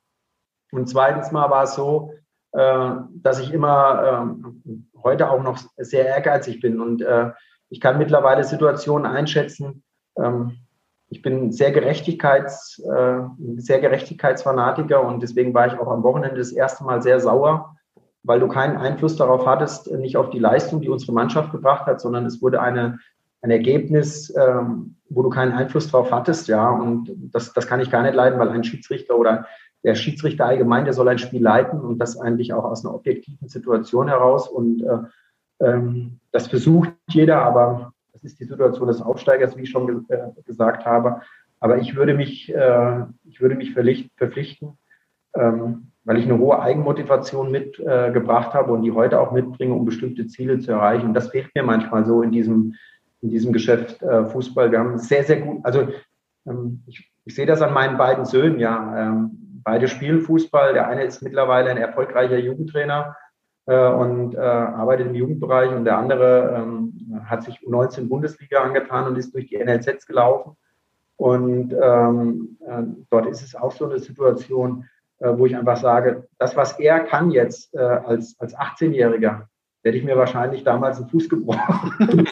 S5: und zweitens mal war es so, äh, dass ich immer ähm, heute auch noch sehr ehrgeizig bin und äh, ich kann mittlerweile Situationen einschätzen. Ähm, ich bin sehr Gerechtigkeits, äh, sehr Gerechtigkeitsfanatiker und deswegen war ich auch am Wochenende das erste Mal sehr sauer, weil du keinen Einfluss darauf hattest, nicht auf die Leistung, die unsere Mannschaft gebracht hat, sondern es wurde eine, ein Ergebnis, ähm, wo du keinen Einfluss darauf hattest, ja. Und das, das kann ich gar nicht leiden, weil ein Schiedsrichter oder der Schiedsrichter allgemein, der soll ein Spiel leiten und das eigentlich auch aus einer objektiven Situation heraus. Und äh, ähm, das versucht jeder, aber das ist die Situation des Aufsteigers, wie ich schon äh, gesagt habe. Aber ich würde mich, äh, ich würde mich verpflichten, ähm, weil ich eine hohe Eigenmotivation mitgebracht habe und die heute auch mitbringe, um bestimmte Ziele zu erreichen. Und das fehlt mir manchmal so in diesem, in diesem Geschäft äh, Fußball. Wir haben sehr, sehr gut, also ähm, ich, ich, sehe das an meinen beiden Söhnen, ja. Ähm, beide spielen Fußball. Der eine ist mittlerweile ein erfolgreicher Jugendtrainer äh, und äh, arbeitet im Jugendbereich und der andere ähm, hat sich U19 Bundesliga angetan und ist durch die NLZs gelaufen. Und ähm, äh, dort ist es auch so eine Situation, äh, wo ich einfach sage, das, was er kann jetzt äh, als, als 18-Jähriger, hätte ich mir wahrscheinlich damals einen Fuß gebrochen.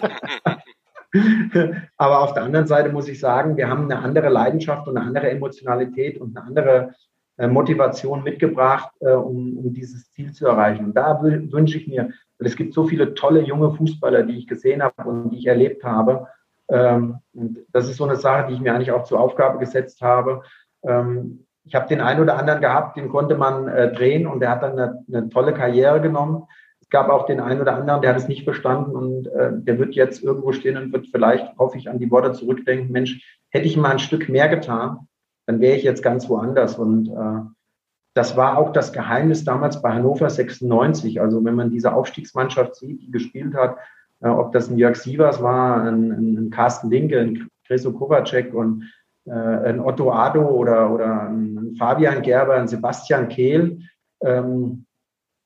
S5: Aber auf der anderen Seite muss ich sagen, wir haben eine andere Leidenschaft und eine andere Emotionalität und eine andere äh, Motivation mitgebracht, äh, um, um dieses Ziel zu erreichen. Und da wünsche ich mir, weil es gibt so viele tolle junge Fußballer, die ich gesehen habe und die ich erlebt habe. Ähm, und das ist so eine Sache, die ich mir eigentlich auch zur Aufgabe gesetzt habe. Ähm, ich habe den einen oder anderen gehabt, den konnte man äh, drehen und der hat dann eine, eine tolle Karriere genommen. Es gab auch den einen oder anderen, der hat es nicht verstanden und äh, der wird jetzt irgendwo stehen und wird vielleicht, hoffe ich, an die Worte zurückdenken, Mensch, hätte ich mal ein Stück mehr getan, dann wäre ich jetzt ganz woanders. Und äh, das war auch das Geheimnis damals bei Hannover 96. Also wenn man diese Aufstiegsmannschaft sieht, die gespielt hat, äh, ob das ein Jörg Sievers war, ein, ein Carsten Linke, ein Chriso Kovacek und äh, ein Otto Ado oder, oder ein Fabian Gerber, ein Sebastian Kehl. Ähm,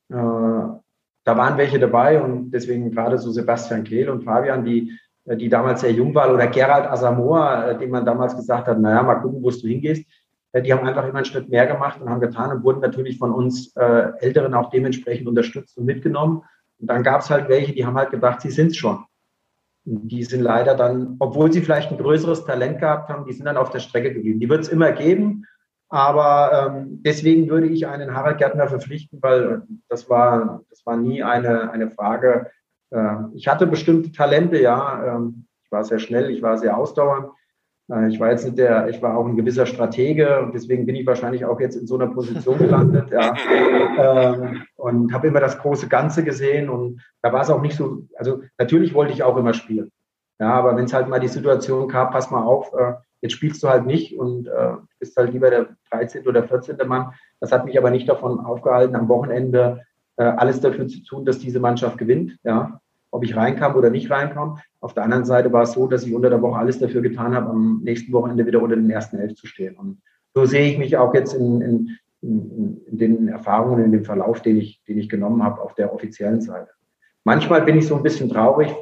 S5: äh, da waren welche dabei und deswegen gerade so Sebastian Kehl und Fabian, die, die damals sehr jung waren, oder Gerald Asamoah, dem man damals gesagt hat, naja, mal gucken, wo du hingehst. Die haben einfach immer einen Schritt mehr gemacht und haben getan und wurden natürlich von uns äh, Älteren auch dementsprechend unterstützt und mitgenommen. Und dann gab es halt welche, die haben halt gedacht, sie sind es schon. Die sind leider dann, obwohl sie vielleicht ein größeres Talent gehabt haben, die sind dann auf der Strecke geblieben. Die wird es immer geben, aber ähm, deswegen würde ich einen Harald Gärtner verpflichten, weil das war, das war nie eine, eine Frage. Äh, ich hatte bestimmte Talente, ja. Ähm, ich war sehr schnell, ich war sehr ausdauernd. Äh, ich war jetzt nicht der, ich war auch ein gewisser Stratege und deswegen bin ich wahrscheinlich auch jetzt in so einer Position gelandet. ja. Ähm, und habe immer das große Ganze gesehen und da war es auch nicht so, also natürlich wollte ich auch immer spielen. Ja, aber wenn es halt mal die Situation gab, pass mal auf, äh, jetzt spielst du halt nicht und äh, bist halt lieber der 13. oder 14. Mann. Das hat mich aber nicht davon aufgehalten, am Wochenende äh, alles dafür zu tun, dass diese Mannschaft gewinnt. Ja, ob ich reinkam oder nicht reinkam. Auf der anderen Seite war es so, dass ich unter der Woche alles dafür getan habe, am nächsten Wochenende wieder unter den ersten Elf zu stehen. Und so sehe ich mich auch jetzt in, in, in, in den Erfahrungen, in dem Verlauf, den ich, den ich genommen habe auf der offiziellen Seite. Manchmal bin ich so ein bisschen traurig.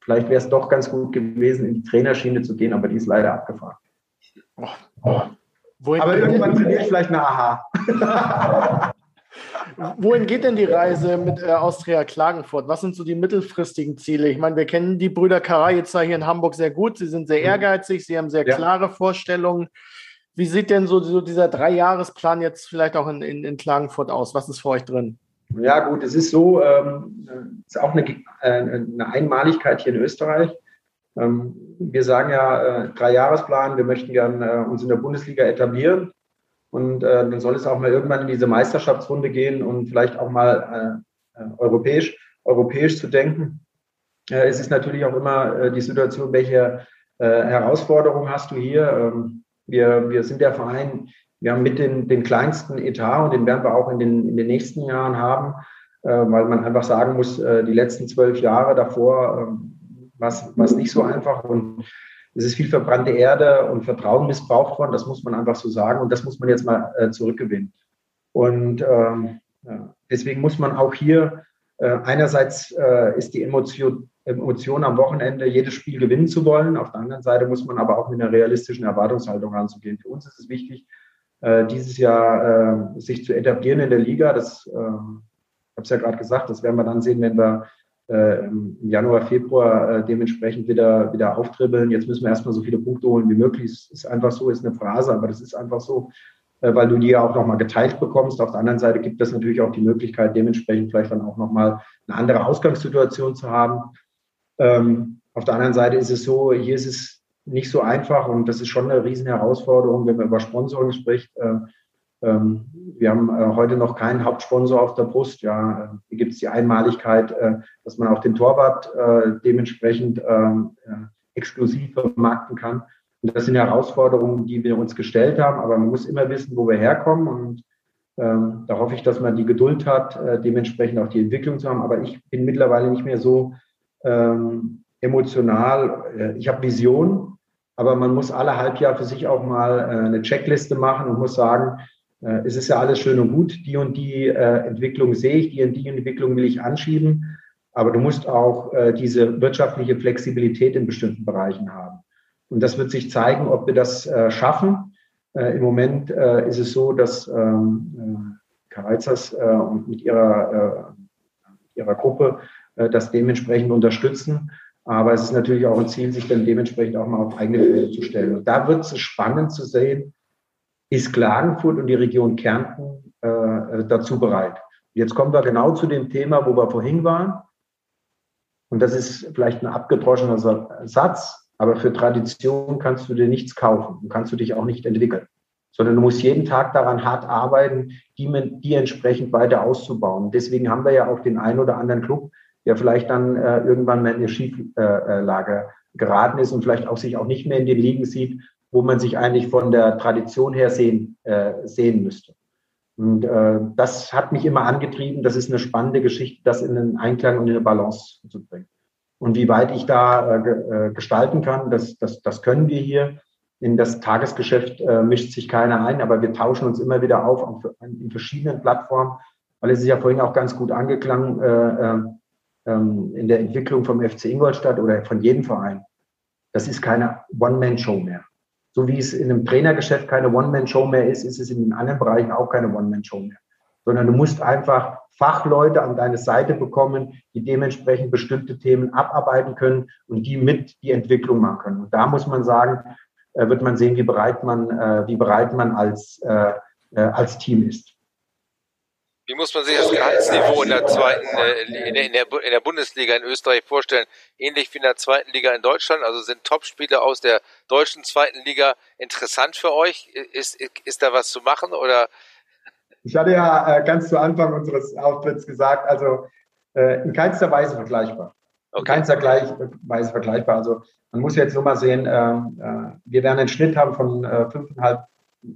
S5: Vielleicht wäre es doch ganz gut gewesen, in die Trainerschiene zu gehen, aber die ist leider abgefahren. Oh, oh. Aber irgendwann verliere ich vielleicht eine Aha.
S2: Wohin geht denn die Reise mit äh, Austria Klagenfurt? Was sind so die mittelfristigen Ziele? Ich meine, wir kennen die Brüder Karajica hier in Hamburg sehr gut. Sie sind sehr mhm. ehrgeizig, sie haben sehr ja. klare Vorstellungen. Wie sieht denn so, so dieser Dreijahresplan jetzt vielleicht auch in, in, in, Klagenfurt aus? Was ist für euch drin?
S5: Ja, gut, es ist so, ähm, ist auch eine, äh, eine Einmaligkeit hier in Österreich. Ähm, wir sagen ja äh, Dreijahresplan, wir möchten gerne äh, uns in der Bundesliga etablieren. Und äh, dann soll es auch mal irgendwann in diese Meisterschaftsrunde gehen und vielleicht auch mal äh, äh europäisch, europäisch zu denken. Äh, es ist natürlich auch immer äh, die Situation, welche äh, Herausforderungen hast du hier? Ähm, wir, wir sind der Verein, wir haben mit den, den kleinsten Etat und den werden wir auch in den, in den nächsten Jahren haben, weil man einfach sagen muss, die letzten zwölf Jahre davor äh, war es nicht so einfach und es ist viel verbrannte Erde und Vertrauen missbraucht worden, das muss man einfach so sagen und das muss man jetzt mal äh, zurückgewinnen. Und ähm, ja, deswegen muss man auch hier äh, einerseits äh, ist die Emotion, Emotion am Wochenende, jedes Spiel gewinnen zu wollen. Auf der anderen Seite muss man aber auch mit einer realistischen Erwartungshaltung ranzugehen. Für uns ist es wichtig, äh, dieses Jahr äh, sich zu etablieren in der Liga. Das, äh, ich habe es ja gerade gesagt, das werden wir dann sehen, wenn wir äh, im Januar, Februar äh, dementsprechend wieder, wieder auftribbeln. Jetzt müssen wir erstmal so viele Punkte holen wie möglich. Es ist einfach so, ist eine Phrase, aber das ist einfach so, äh, weil du die ja auch nochmal geteilt bekommst. Auf der anderen Seite gibt es natürlich auch die Möglichkeit, dementsprechend vielleicht dann auch nochmal eine andere Ausgangssituation zu haben. Ähm, auf der anderen Seite ist es so, hier ist es nicht so einfach und das ist schon eine riesen Herausforderung, wenn man über Sponsoring spricht. Äh, ähm, wir haben äh, heute noch keinen Hauptsponsor auf der Brust. Ja, hier gibt es die Einmaligkeit, äh, dass man auch den Torwart äh, dementsprechend ähm, exklusiv vermarkten kann. Und das sind Herausforderungen, die wir uns gestellt haben, aber man muss immer wissen, wo wir herkommen. Und ähm, da hoffe ich, dass man die Geduld hat, dementsprechend auch die Entwicklung zu haben. Aber ich bin mittlerweile nicht mehr so ähm, emotional. Ich habe Vision aber man muss alle Halbjahr für sich auch mal äh, eine Checkliste machen und muss sagen, äh, es ist ja alles schön und gut, die und die äh, Entwicklung sehe ich, die und die Entwicklung will ich anschieben, aber du musst auch äh, diese wirtschaftliche Flexibilität in bestimmten Bereichen haben. Und das wird sich zeigen, ob wir das äh, schaffen. Äh, Im Moment äh, ist es so, dass ähm, Kareizers mit ihrer, ihrer Gruppe das dementsprechend unterstützen. Aber es ist natürlich auch ein Ziel, sich dann dementsprechend auch mal auf eigene Füße zu stellen. Und da wird es spannend zu sehen, ist Klagenfurt und die Region Kärnten äh, dazu bereit. Jetzt kommen wir genau zu dem Thema, wo wir vorhin waren. Und das ist vielleicht ein abgedroschener Satz, aber für Tradition kannst du dir nichts kaufen und kannst du dich auch nicht entwickeln, sondern du musst jeden Tag daran hart arbeiten, die, die entsprechend weiter auszubauen. Deswegen haben wir ja auch den einen oder anderen Club, der vielleicht dann äh, irgendwann mal in eine Schieflage geraten ist und vielleicht auch sich auch nicht mehr in den Ligen sieht, wo man sich eigentlich von der Tradition her sehen, äh, sehen müsste. Und äh, das hat mich immer angetrieben. Das ist eine spannende Geschichte, das in einen Einklang und in eine Balance zu bringen. Und wie weit ich da äh, äh, gestalten kann, das, das, das können wir hier. In das Tagesgeschäft äh, mischt sich keiner ein, aber wir tauschen uns immer wieder auf, auf in verschiedenen Plattformen, weil es ist ja vorhin auch ganz gut angeklangen äh, äh, in der Entwicklung vom FC Ingolstadt oder von jedem Verein. Das ist keine One-Man-Show mehr. So wie es in einem Trainergeschäft keine One-Man-Show mehr ist, ist es in den anderen Bereichen auch keine One-Man-Show mehr. Sondern du musst einfach Fachleute an deine Seite bekommen, die dementsprechend bestimmte Themen abarbeiten können und die mit die Entwicklung machen können. Und da muss man sagen, äh, wird man sehen, wie bereit man, äh, wie bereit man als, äh, als Team ist.
S3: Wie muss man sich das Gehaltsniveau in der zweiten, in der, in der, in der Bundesliga in Österreich vorstellen? Ähnlich wie in der zweiten Liga in Deutschland? Also sind Topspieler aus der deutschen zweiten Liga interessant für euch? Ist, ist da was zu machen oder
S5: ich hatte ja äh, ganz zu Anfang unseres Auftritts gesagt, also äh, in keinster Weise vergleichbar. Okay. In keinster Weise vergleichbar. Also man muss jetzt nur mal sehen, ähm, äh, wir werden einen Schnitt haben von äh, fünfeinhalb,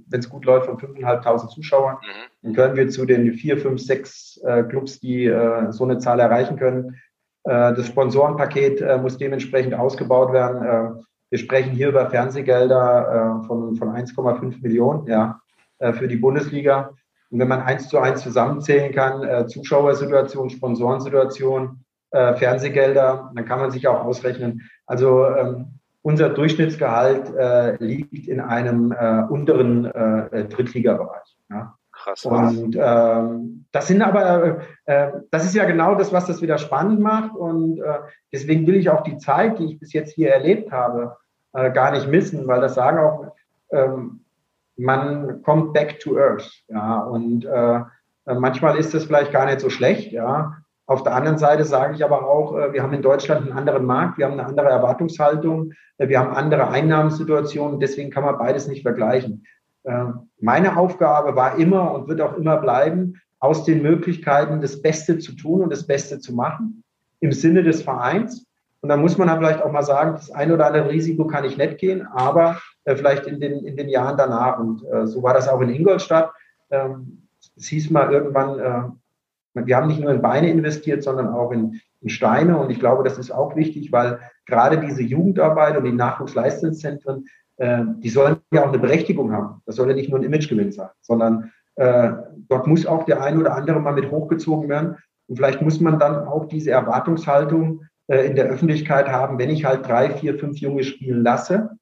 S5: wenn es gut läuft, von 5.500 Zuschauern. Mhm. Dann können wir zu den vier, fünf, sechs äh, Clubs, die äh, so eine Zahl erreichen können. Äh, das Sponsorenpaket äh, muss dementsprechend ausgebaut werden. Äh, wir sprechen hier über Fernsehgelder äh, von, von 1,5 Millionen ja, für die Bundesliga. Und wenn man eins zu eins zusammenzählen kann, Zuschauersituation, Sponsorensituation, Fernsehgelder, dann kann man sich auch ausrechnen. Also ähm, unser Durchschnittsgehalt äh, liegt in einem äh, unteren äh, Drittligabereich. Ja. Krass. Und ähm, das sind aber, äh, das ist ja genau das, was das wieder spannend macht. Und äh, deswegen will ich auch die Zeit, die ich bis jetzt hier erlebt habe, äh, gar nicht missen, weil das sagen auch ähm, man kommt back to earth. Ja, und äh, manchmal ist das vielleicht gar nicht so schlecht. Ja. Auf der anderen Seite sage ich aber auch, äh, wir haben in Deutschland einen anderen Markt, wir haben eine andere Erwartungshaltung, äh, wir haben andere Einnahmensituationen, deswegen kann man beides nicht vergleichen. Äh, meine Aufgabe war immer und wird auch immer bleiben, aus den Möglichkeiten das Beste zu tun und das Beste zu machen im Sinne des Vereins. Und dann muss man dann vielleicht auch mal sagen, das ein oder andere Risiko kann ich nicht gehen, aber äh, vielleicht in den, in den Jahren danach. Und so war das auch in Ingolstadt. Ähm, es hieß mal irgendwann, wir haben nicht nur in Beine investiert, sondern auch in, in Steine. Und ich glaube, das ist auch wichtig, weil gerade diese Jugendarbeit und die Nachwuchsleistungszentren, äh, die sollen ja auch eine Berechtigung haben. Das soll ja nicht nur ein Imagegewinn sein, sondern äh, dort muss auch der ein oder andere mal mit hochgezogen werden. Und vielleicht muss man dann auch diese Erwartungshaltung äh, in der Öffentlichkeit haben, wenn ich halt drei, vier, fünf Junge spielen lasse,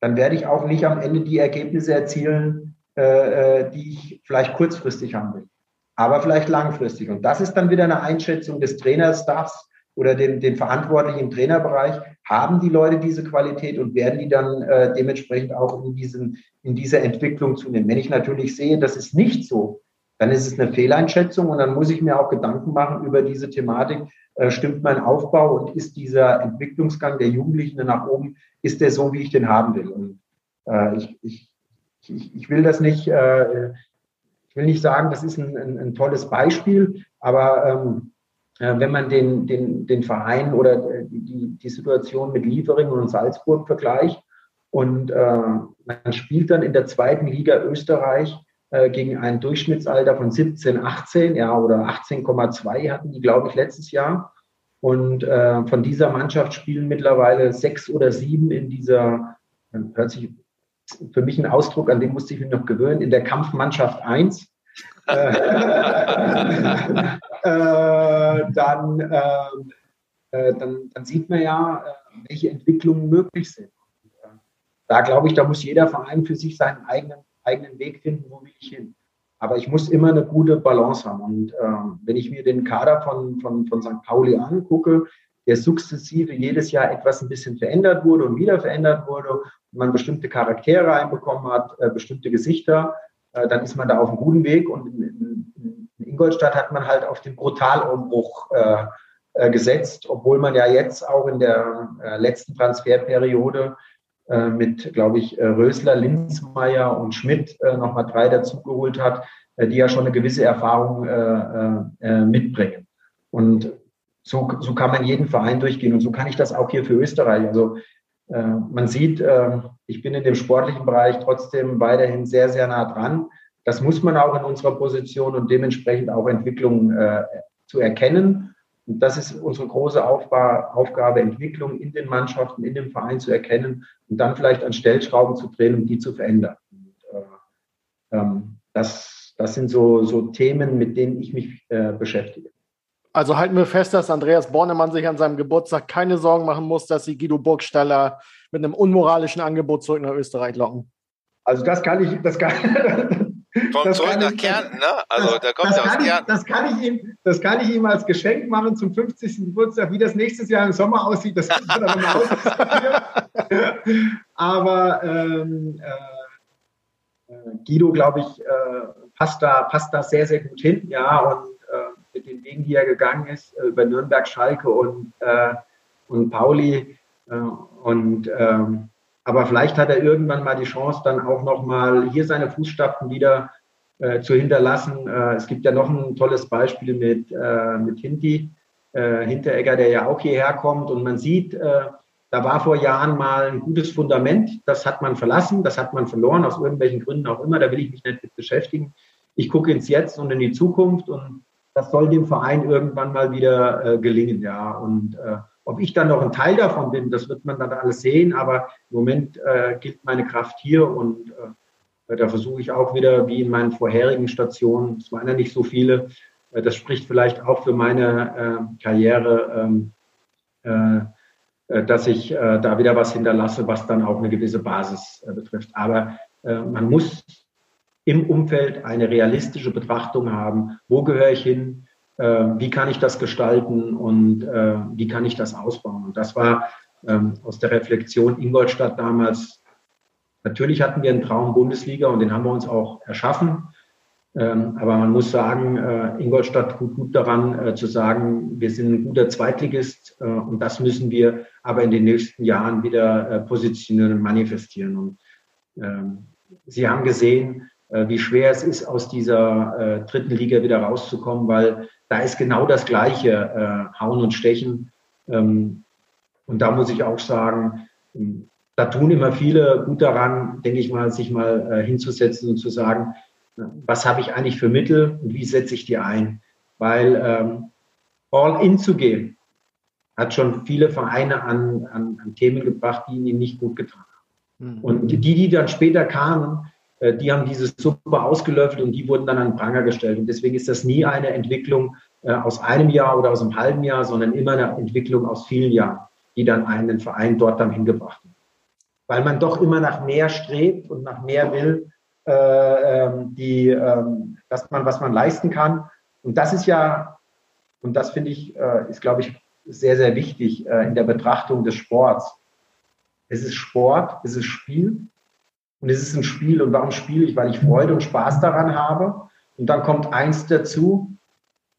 S5: dann werde ich auch nicht am Ende die Ergebnisse erzielen, äh, äh, die ich vielleicht kurzfristig haben will, aber vielleicht langfristig. Und das ist dann wieder eine Einschätzung des Trainerstaffs oder den, den Verantwortlichen im Trainerbereich. Haben die Leute diese Qualität und werden die dann äh, dementsprechend auch in, diesen, in dieser Entwicklung zunehmen? Wenn ich natürlich sehe, das ist nicht so, dann ist es eine Fehleinschätzung und dann muss ich mir auch Gedanken machen über diese Thematik. Äh, stimmt mein Aufbau und ist dieser Entwicklungsgang der Jugendlichen nach oben ist der so, wie ich den haben will. Und äh, ich, ich, ich, will das nicht, äh, ich will nicht sagen, das ist ein, ein, ein tolles Beispiel, aber ähm, äh, wenn man den, den, den Verein oder äh, die, die Situation mit Liefering und Salzburg vergleicht und äh, man spielt dann in der zweiten Liga Österreich äh, gegen ein Durchschnittsalter von 17, 18, ja, oder 18,2 hatten die, glaube ich, letztes Jahr. Und äh, von dieser Mannschaft spielen mittlerweile sechs oder sieben in dieser, hört sich für mich ein Ausdruck, an den musste ich mich noch gewöhnen, in der Kampfmannschaft 1. äh, äh, dann, äh, äh, dann, dann, sieht man ja, äh, welche Entwicklungen möglich sind. Und, da glaube ich, da muss jeder Verein für sich seinen eigenen, eigenen Weg finden, wo will ich hin. Aber ich muss immer eine gute Balance haben. Und äh, wenn ich mir den Kader von, von, von St. Pauli angucke, der sukzessive jedes Jahr etwas ein bisschen verändert wurde und wieder verändert wurde, man bestimmte Charaktere einbekommen hat, äh, bestimmte Gesichter, äh, dann ist man da auf einem guten Weg. Und in, in, in Ingolstadt hat man halt auf den Brutalumbruch äh, äh, gesetzt, obwohl man ja jetzt auch in der äh, letzten Transferperiode mit, glaube ich, Rösler, Linzmeier und Schmidt nochmal drei dazugeholt hat, die ja schon eine gewisse Erfahrung mitbringen. Und so, so kann man jeden Verein durchgehen und so kann ich das auch hier für Österreich. Also man sieht, ich bin in dem sportlichen Bereich trotzdem weiterhin sehr, sehr nah dran. Das muss man auch in unserer Position und dementsprechend auch Entwicklungen zu erkennen und das ist unsere große Aufgabe, Entwicklung in den Mannschaften, in dem Verein zu erkennen und dann vielleicht an Stellschrauben zu drehen, um die zu verändern. Und, äh, ähm, das, das sind so, so Themen, mit denen ich mich äh, beschäftige.
S2: Also halten wir fest, dass Andreas Bornemann sich an seinem Geburtstag keine Sorgen machen muss, dass sie Guido Burgstaller mit einem unmoralischen Angebot zurück nach Österreich locken.
S5: Also das kann ich, das kann,
S3: Kommt zurück nach Kärnten, ne? Also da kommt er aus
S5: ich,
S3: Kärnten.
S5: Das kann, ich ihm, das kann ich ihm als Geschenk machen zum 50. Geburtstag. Wie das nächstes Jahr im Sommer aussieht, das können wir dann nochmal Aber ähm, äh, äh, Guido, glaube ich, äh, passt, da, passt da sehr, sehr gut hin. Ja, und mit den Wegen, die er gegangen ist, äh, über Nürnberg, Schalke und, äh, und Pauli und ähm, aber vielleicht hat er irgendwann mal die Chance, dann auch nochmal hier seine Fußstapfen wieder äh, zu hinterlassen. Äh, es gibt ja noch ein tolles Beispiel mit, äh, mit Hinti, äh, Hinteregger, der ja auch hierher kommt. Und man sieht, äh, da war vor Jahren mal ein gutes Fundament. Das hat man verlassen, das hat man verloren, aus irgendwelchen Gründen auch immer. Da will ich mich nicht mit beschäftigen. Ich gucke ins Jetzt und in die Zukunft und das soll dem Verein irgendwann mal wieder äh, gelingen. Ja, und ob ich dann noch ein Teil davon bin, das wird man dann alles sehen, aber im Moment äh, gilt meine Kraft hier und äh, da versuche ich auch wieder, wie in meinen vorherigen Stationen, es waren ja nicht so viele, äh, das spricht vielleicht auch für meine äh, Karriere, ähm, äh, äh, dass ich da wieder was hinterlasse, was dann auch eine gewisse Basis betrifft. Aber man muss im Umfeld eine realistische Betrachtung haben, wo gehöre ich hin, äh, wie kann ich das gestalten und äh, wie kann ich das ausbauen. Und das war ähm, aus der Reflexion Ingolstadt damals. Natürlich hatten wir einen Traum Bundesliga und den haben wir uns auch erschaffen. Ähm, aber man muss sagen, äh, Ingolstadt tut gut daran äh, zu sagen, wir sind ein guter Zweitligist äh, und das müssen wir aber in den nächsten Jahren wieder äh, positionieren und manifestieren. Und ähm, Sie haben gesehen, wie schwer es ist, aus dieser äh, dritten Liga wieder rauszukommen, weil da ist genau das Gleiche, äh, Hauen und Stechen. Ähm, und da muss ich auch sagen, ähm, da tun immer viele gut daran, denke ich mal, sich mal äh, hinzusetzen und zu sagen, äh, was habe ich eigentlich für Mittel und wie setze ich die ein? Weil ähm, all in zu gehen, hat schon viele Vereine an, an, an Themen gebracht, die ihnen nicht gut getan haben. Mhm. Und die, die dann später kamen, äh, die haben diese Suppe ausgelöffelt und die wurden dann an Pranger gestellt. Und deswegen ist das nie eine Entwicklung äh, aus einem Jahr oder aus einem halben Jahr, sondern immer eine Entwicklung aus vielen Jahren, die dann einen Verein dort dann hingebracht haben. Weil man doch immer nach mehr strebt und nach mehr will, äh, ähm, die, ähm, dass man, was man leisten kann. Und das ist ja, und das finde ich, äh, ist, glaube ich, sehr, sehr wichtig äh, in der Betrachtung des Sports. Es ist Sport, es ist Spiel und es ist ein Spiel. Und warum spiele ich? Weil ich Freude und Spaß daran habe. Und dann kommt eins dazu.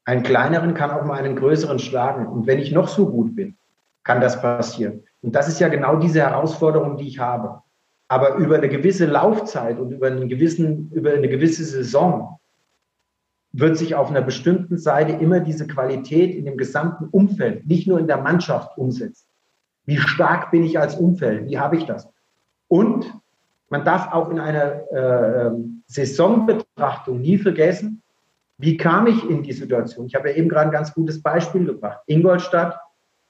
S5: Einen kleineren kann auch mal einen größeren schlagen. Und wenn ich noch so gut bin, kann das passieren. Und das ist ja genau diese Herausforderung, die ich habe. Aber über eine gewisse Laufzeit und über, einen gewissen, über eine gewisse Saison wird sich auf einer bestimmten Seite immer diese Qualität in dem gesamten Umfeld, nicht nur in der Mannschaft umsetzen. Wie stark bin ich als Umfeld? Wie habe ich das? Und man darf auch in einer äh, ähm, Saisonbetrachtung nie vergessen, wie kam ich in die Situation? Ich habe ja eben gerade ein ganz gutes Beispiel gebracht. Ingolstadt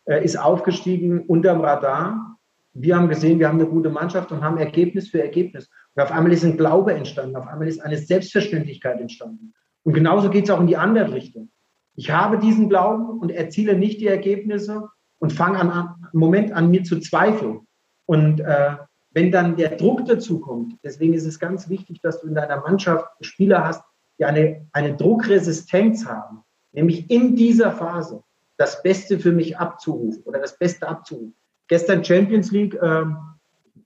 S5: äh, ist aufgestiegen unterm Radar. Wir haben gesehen, wir haben eine gute Mannschaft und haben Ergebnis für Ergebnis. Und auf einmal ist ein Glaube entstanden, auf einmal ist eine Selbstverständlichkeit entstanden. Und genauso geht es auch in die andere Richtung. Ich habe diesen Glauben und erziele nicht die Ergebnisse und fange an, an Moment an, mir zu zweifeln. Und äh, wenn dann der Druck dazu kommt, deswegen ist es ganz wichtig, dass du in deiner Mannschaft Spieler hast, die eine, eine Druckresistenz haben, nämlich in dieser Phase das Beste für mich abzurufen oder das Beste abzurufen. Gestern Champions League, äh,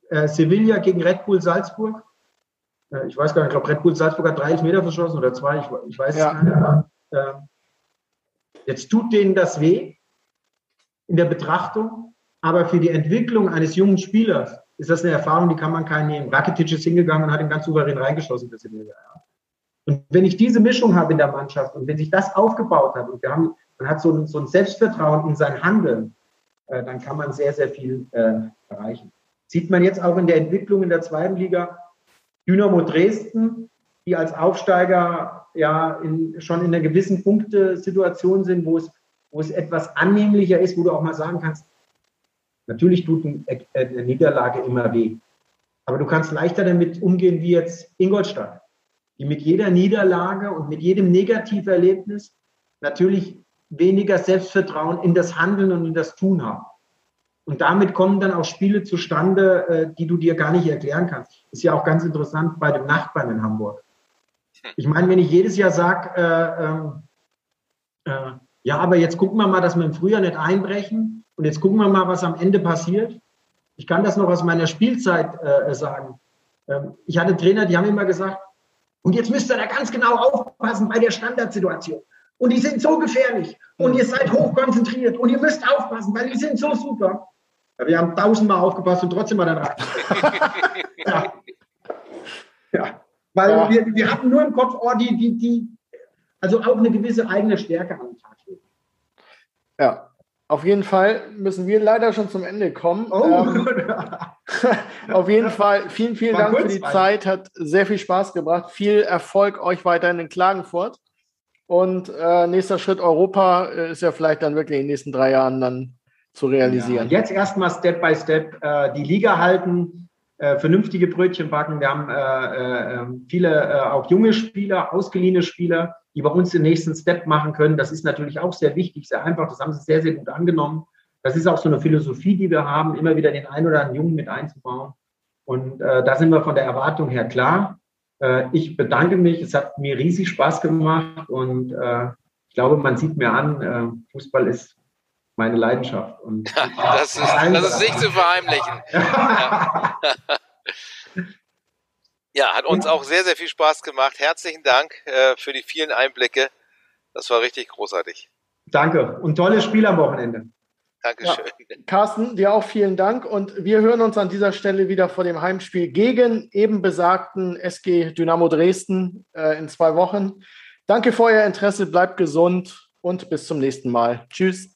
S5: äh, Sevilla gegen Red Bull Salzburg. Äh, ich weiß gar nicht, ich glaube, Red Bull Salzburg hat 30 Meter verschossen oder zwei, ich, ich weiß ja. es nicht. Äh, jetzt tut denen das weh in der Betrachtung, aber für die Entwicklung eines jungen Spielers ist das eine Erfahrung, die kann man keinen nehmen. Rakitic ist hingegangen und hat ihn ganz souverän reingeschossen für Sevilla. Ja. Und wenn ich diese Mischung habe in der Mannschaft und wenn sich das aufgebaut hat und wir haben, man hat so ein, so ein Selbstvertrauen in sein Handeln, äh, dann kann man sehr, sehr viel äh, erreichen. Sieht man jetzt auch in der Entwicklung in der zweiten Liga. Dynamo Dresden, die als Aufsteiger ja in, schon in einer gewissen Punktesituation sind, wo es, wo es etwas annehmlicher ist, wo du auch mal sagen kannst, natürlich tut eine Niederlage immer weh. Aber du kannst leichter damit umgehen wie jetzt Ingolstadt, die mit jeder Niederlage und mit jedem Negativerlebnis natürlich weniger Selbstvertrauen in das Handeln und in das Tun haben. Und damit kommen dann auch Spiele zustande, äh, die du dir gar nicht erklären kannst. Ist ja auch ganz interessant bei dem Nachbarn in Hamburg. Ich meine, wenn ich jedes Jahr sage, äh, ähm, äh, ja, aber jetzt gucken wir mal, dass wir im Frühjahr nicht einbrechen und jetzt gucken wir mal, was am Ende passiert. Ich kann das noch aus meiner Spielzeit äh, sagen. Ähm, ich hatte Trainer, die haben immer gesagt, und jetzt müsst ihr da ganz genau aufpassen bei der Standardsituation. Und die sind so gefährlich. Und ihr seid hochkonzentriert. Und ihr müsst aufpassen, weil die sind so super. Ja, wir haben tausendmal aufgepasst und trotzdem war dann rein. ja. ja. Weil ja. Wir, wir hatten nur im Kopf, oh, die, die, die, also auch eine gewisse eigene Stärke an den Tag legen.
S2: Ja, auf jeden Fall müssen wir leider schon zum Ende kommen. Oh. Ähm, auf jeden Fall vielen, vielen War Dank für die Zeit. Hat sehr viel Spaß gebracht. Viel Erfolg euch weiterhin in Klagenfurt. Und äh, nächster Schritt Europa äh, ist ja vielleicht dann wirklich in den nächsten drei Jahren dann zu realisieren.
S5: Ja, jetzt erstmal Step by Step äh, die Liga halten, äh, vernünftige Brötchen backen. Wir haben äh, äh, viele auch junge Spieler, ausgeliehene Spieler, die bei uns den nächsten Step machen können. Das ist natürlich auch sehr wichtig, sehr einfach. Das haben sie sehr, sehr gut angenommen. Das ist auch so eine Philosophie, die wir haben, immer wieder den einen oder anderen Jungen mit einzubauen. Und da sind wir von der Erwartung her klar. Äh, ich bedanke mich. Es hat mir riesig Spaß gemacht und äh, ich glaube, man sieht mir an, äh, Fußball ist meine Leidenschaft. Und
S3: das, ist, das ist nicht zu verheimlichen. ja. hat uns auch sehr, sehr viel Spaß gemacht. Herzlichen Dank äh, für die vielen Einblicke. Das war richtig großartig.
S5: Danke und tolles Spiel am Wochenende.
S2: Dankeschön. Ja, Carsten, dir auch vielen Dank und wir hören uns an dieser Stelle wieder vor dem Heimspiel gegen eben besagten SG Dynamo Dresden äh, in zwei Wochen. Danke für euer Interesse, bleibt gesund und bis zum nächsten Mal. Tschüss.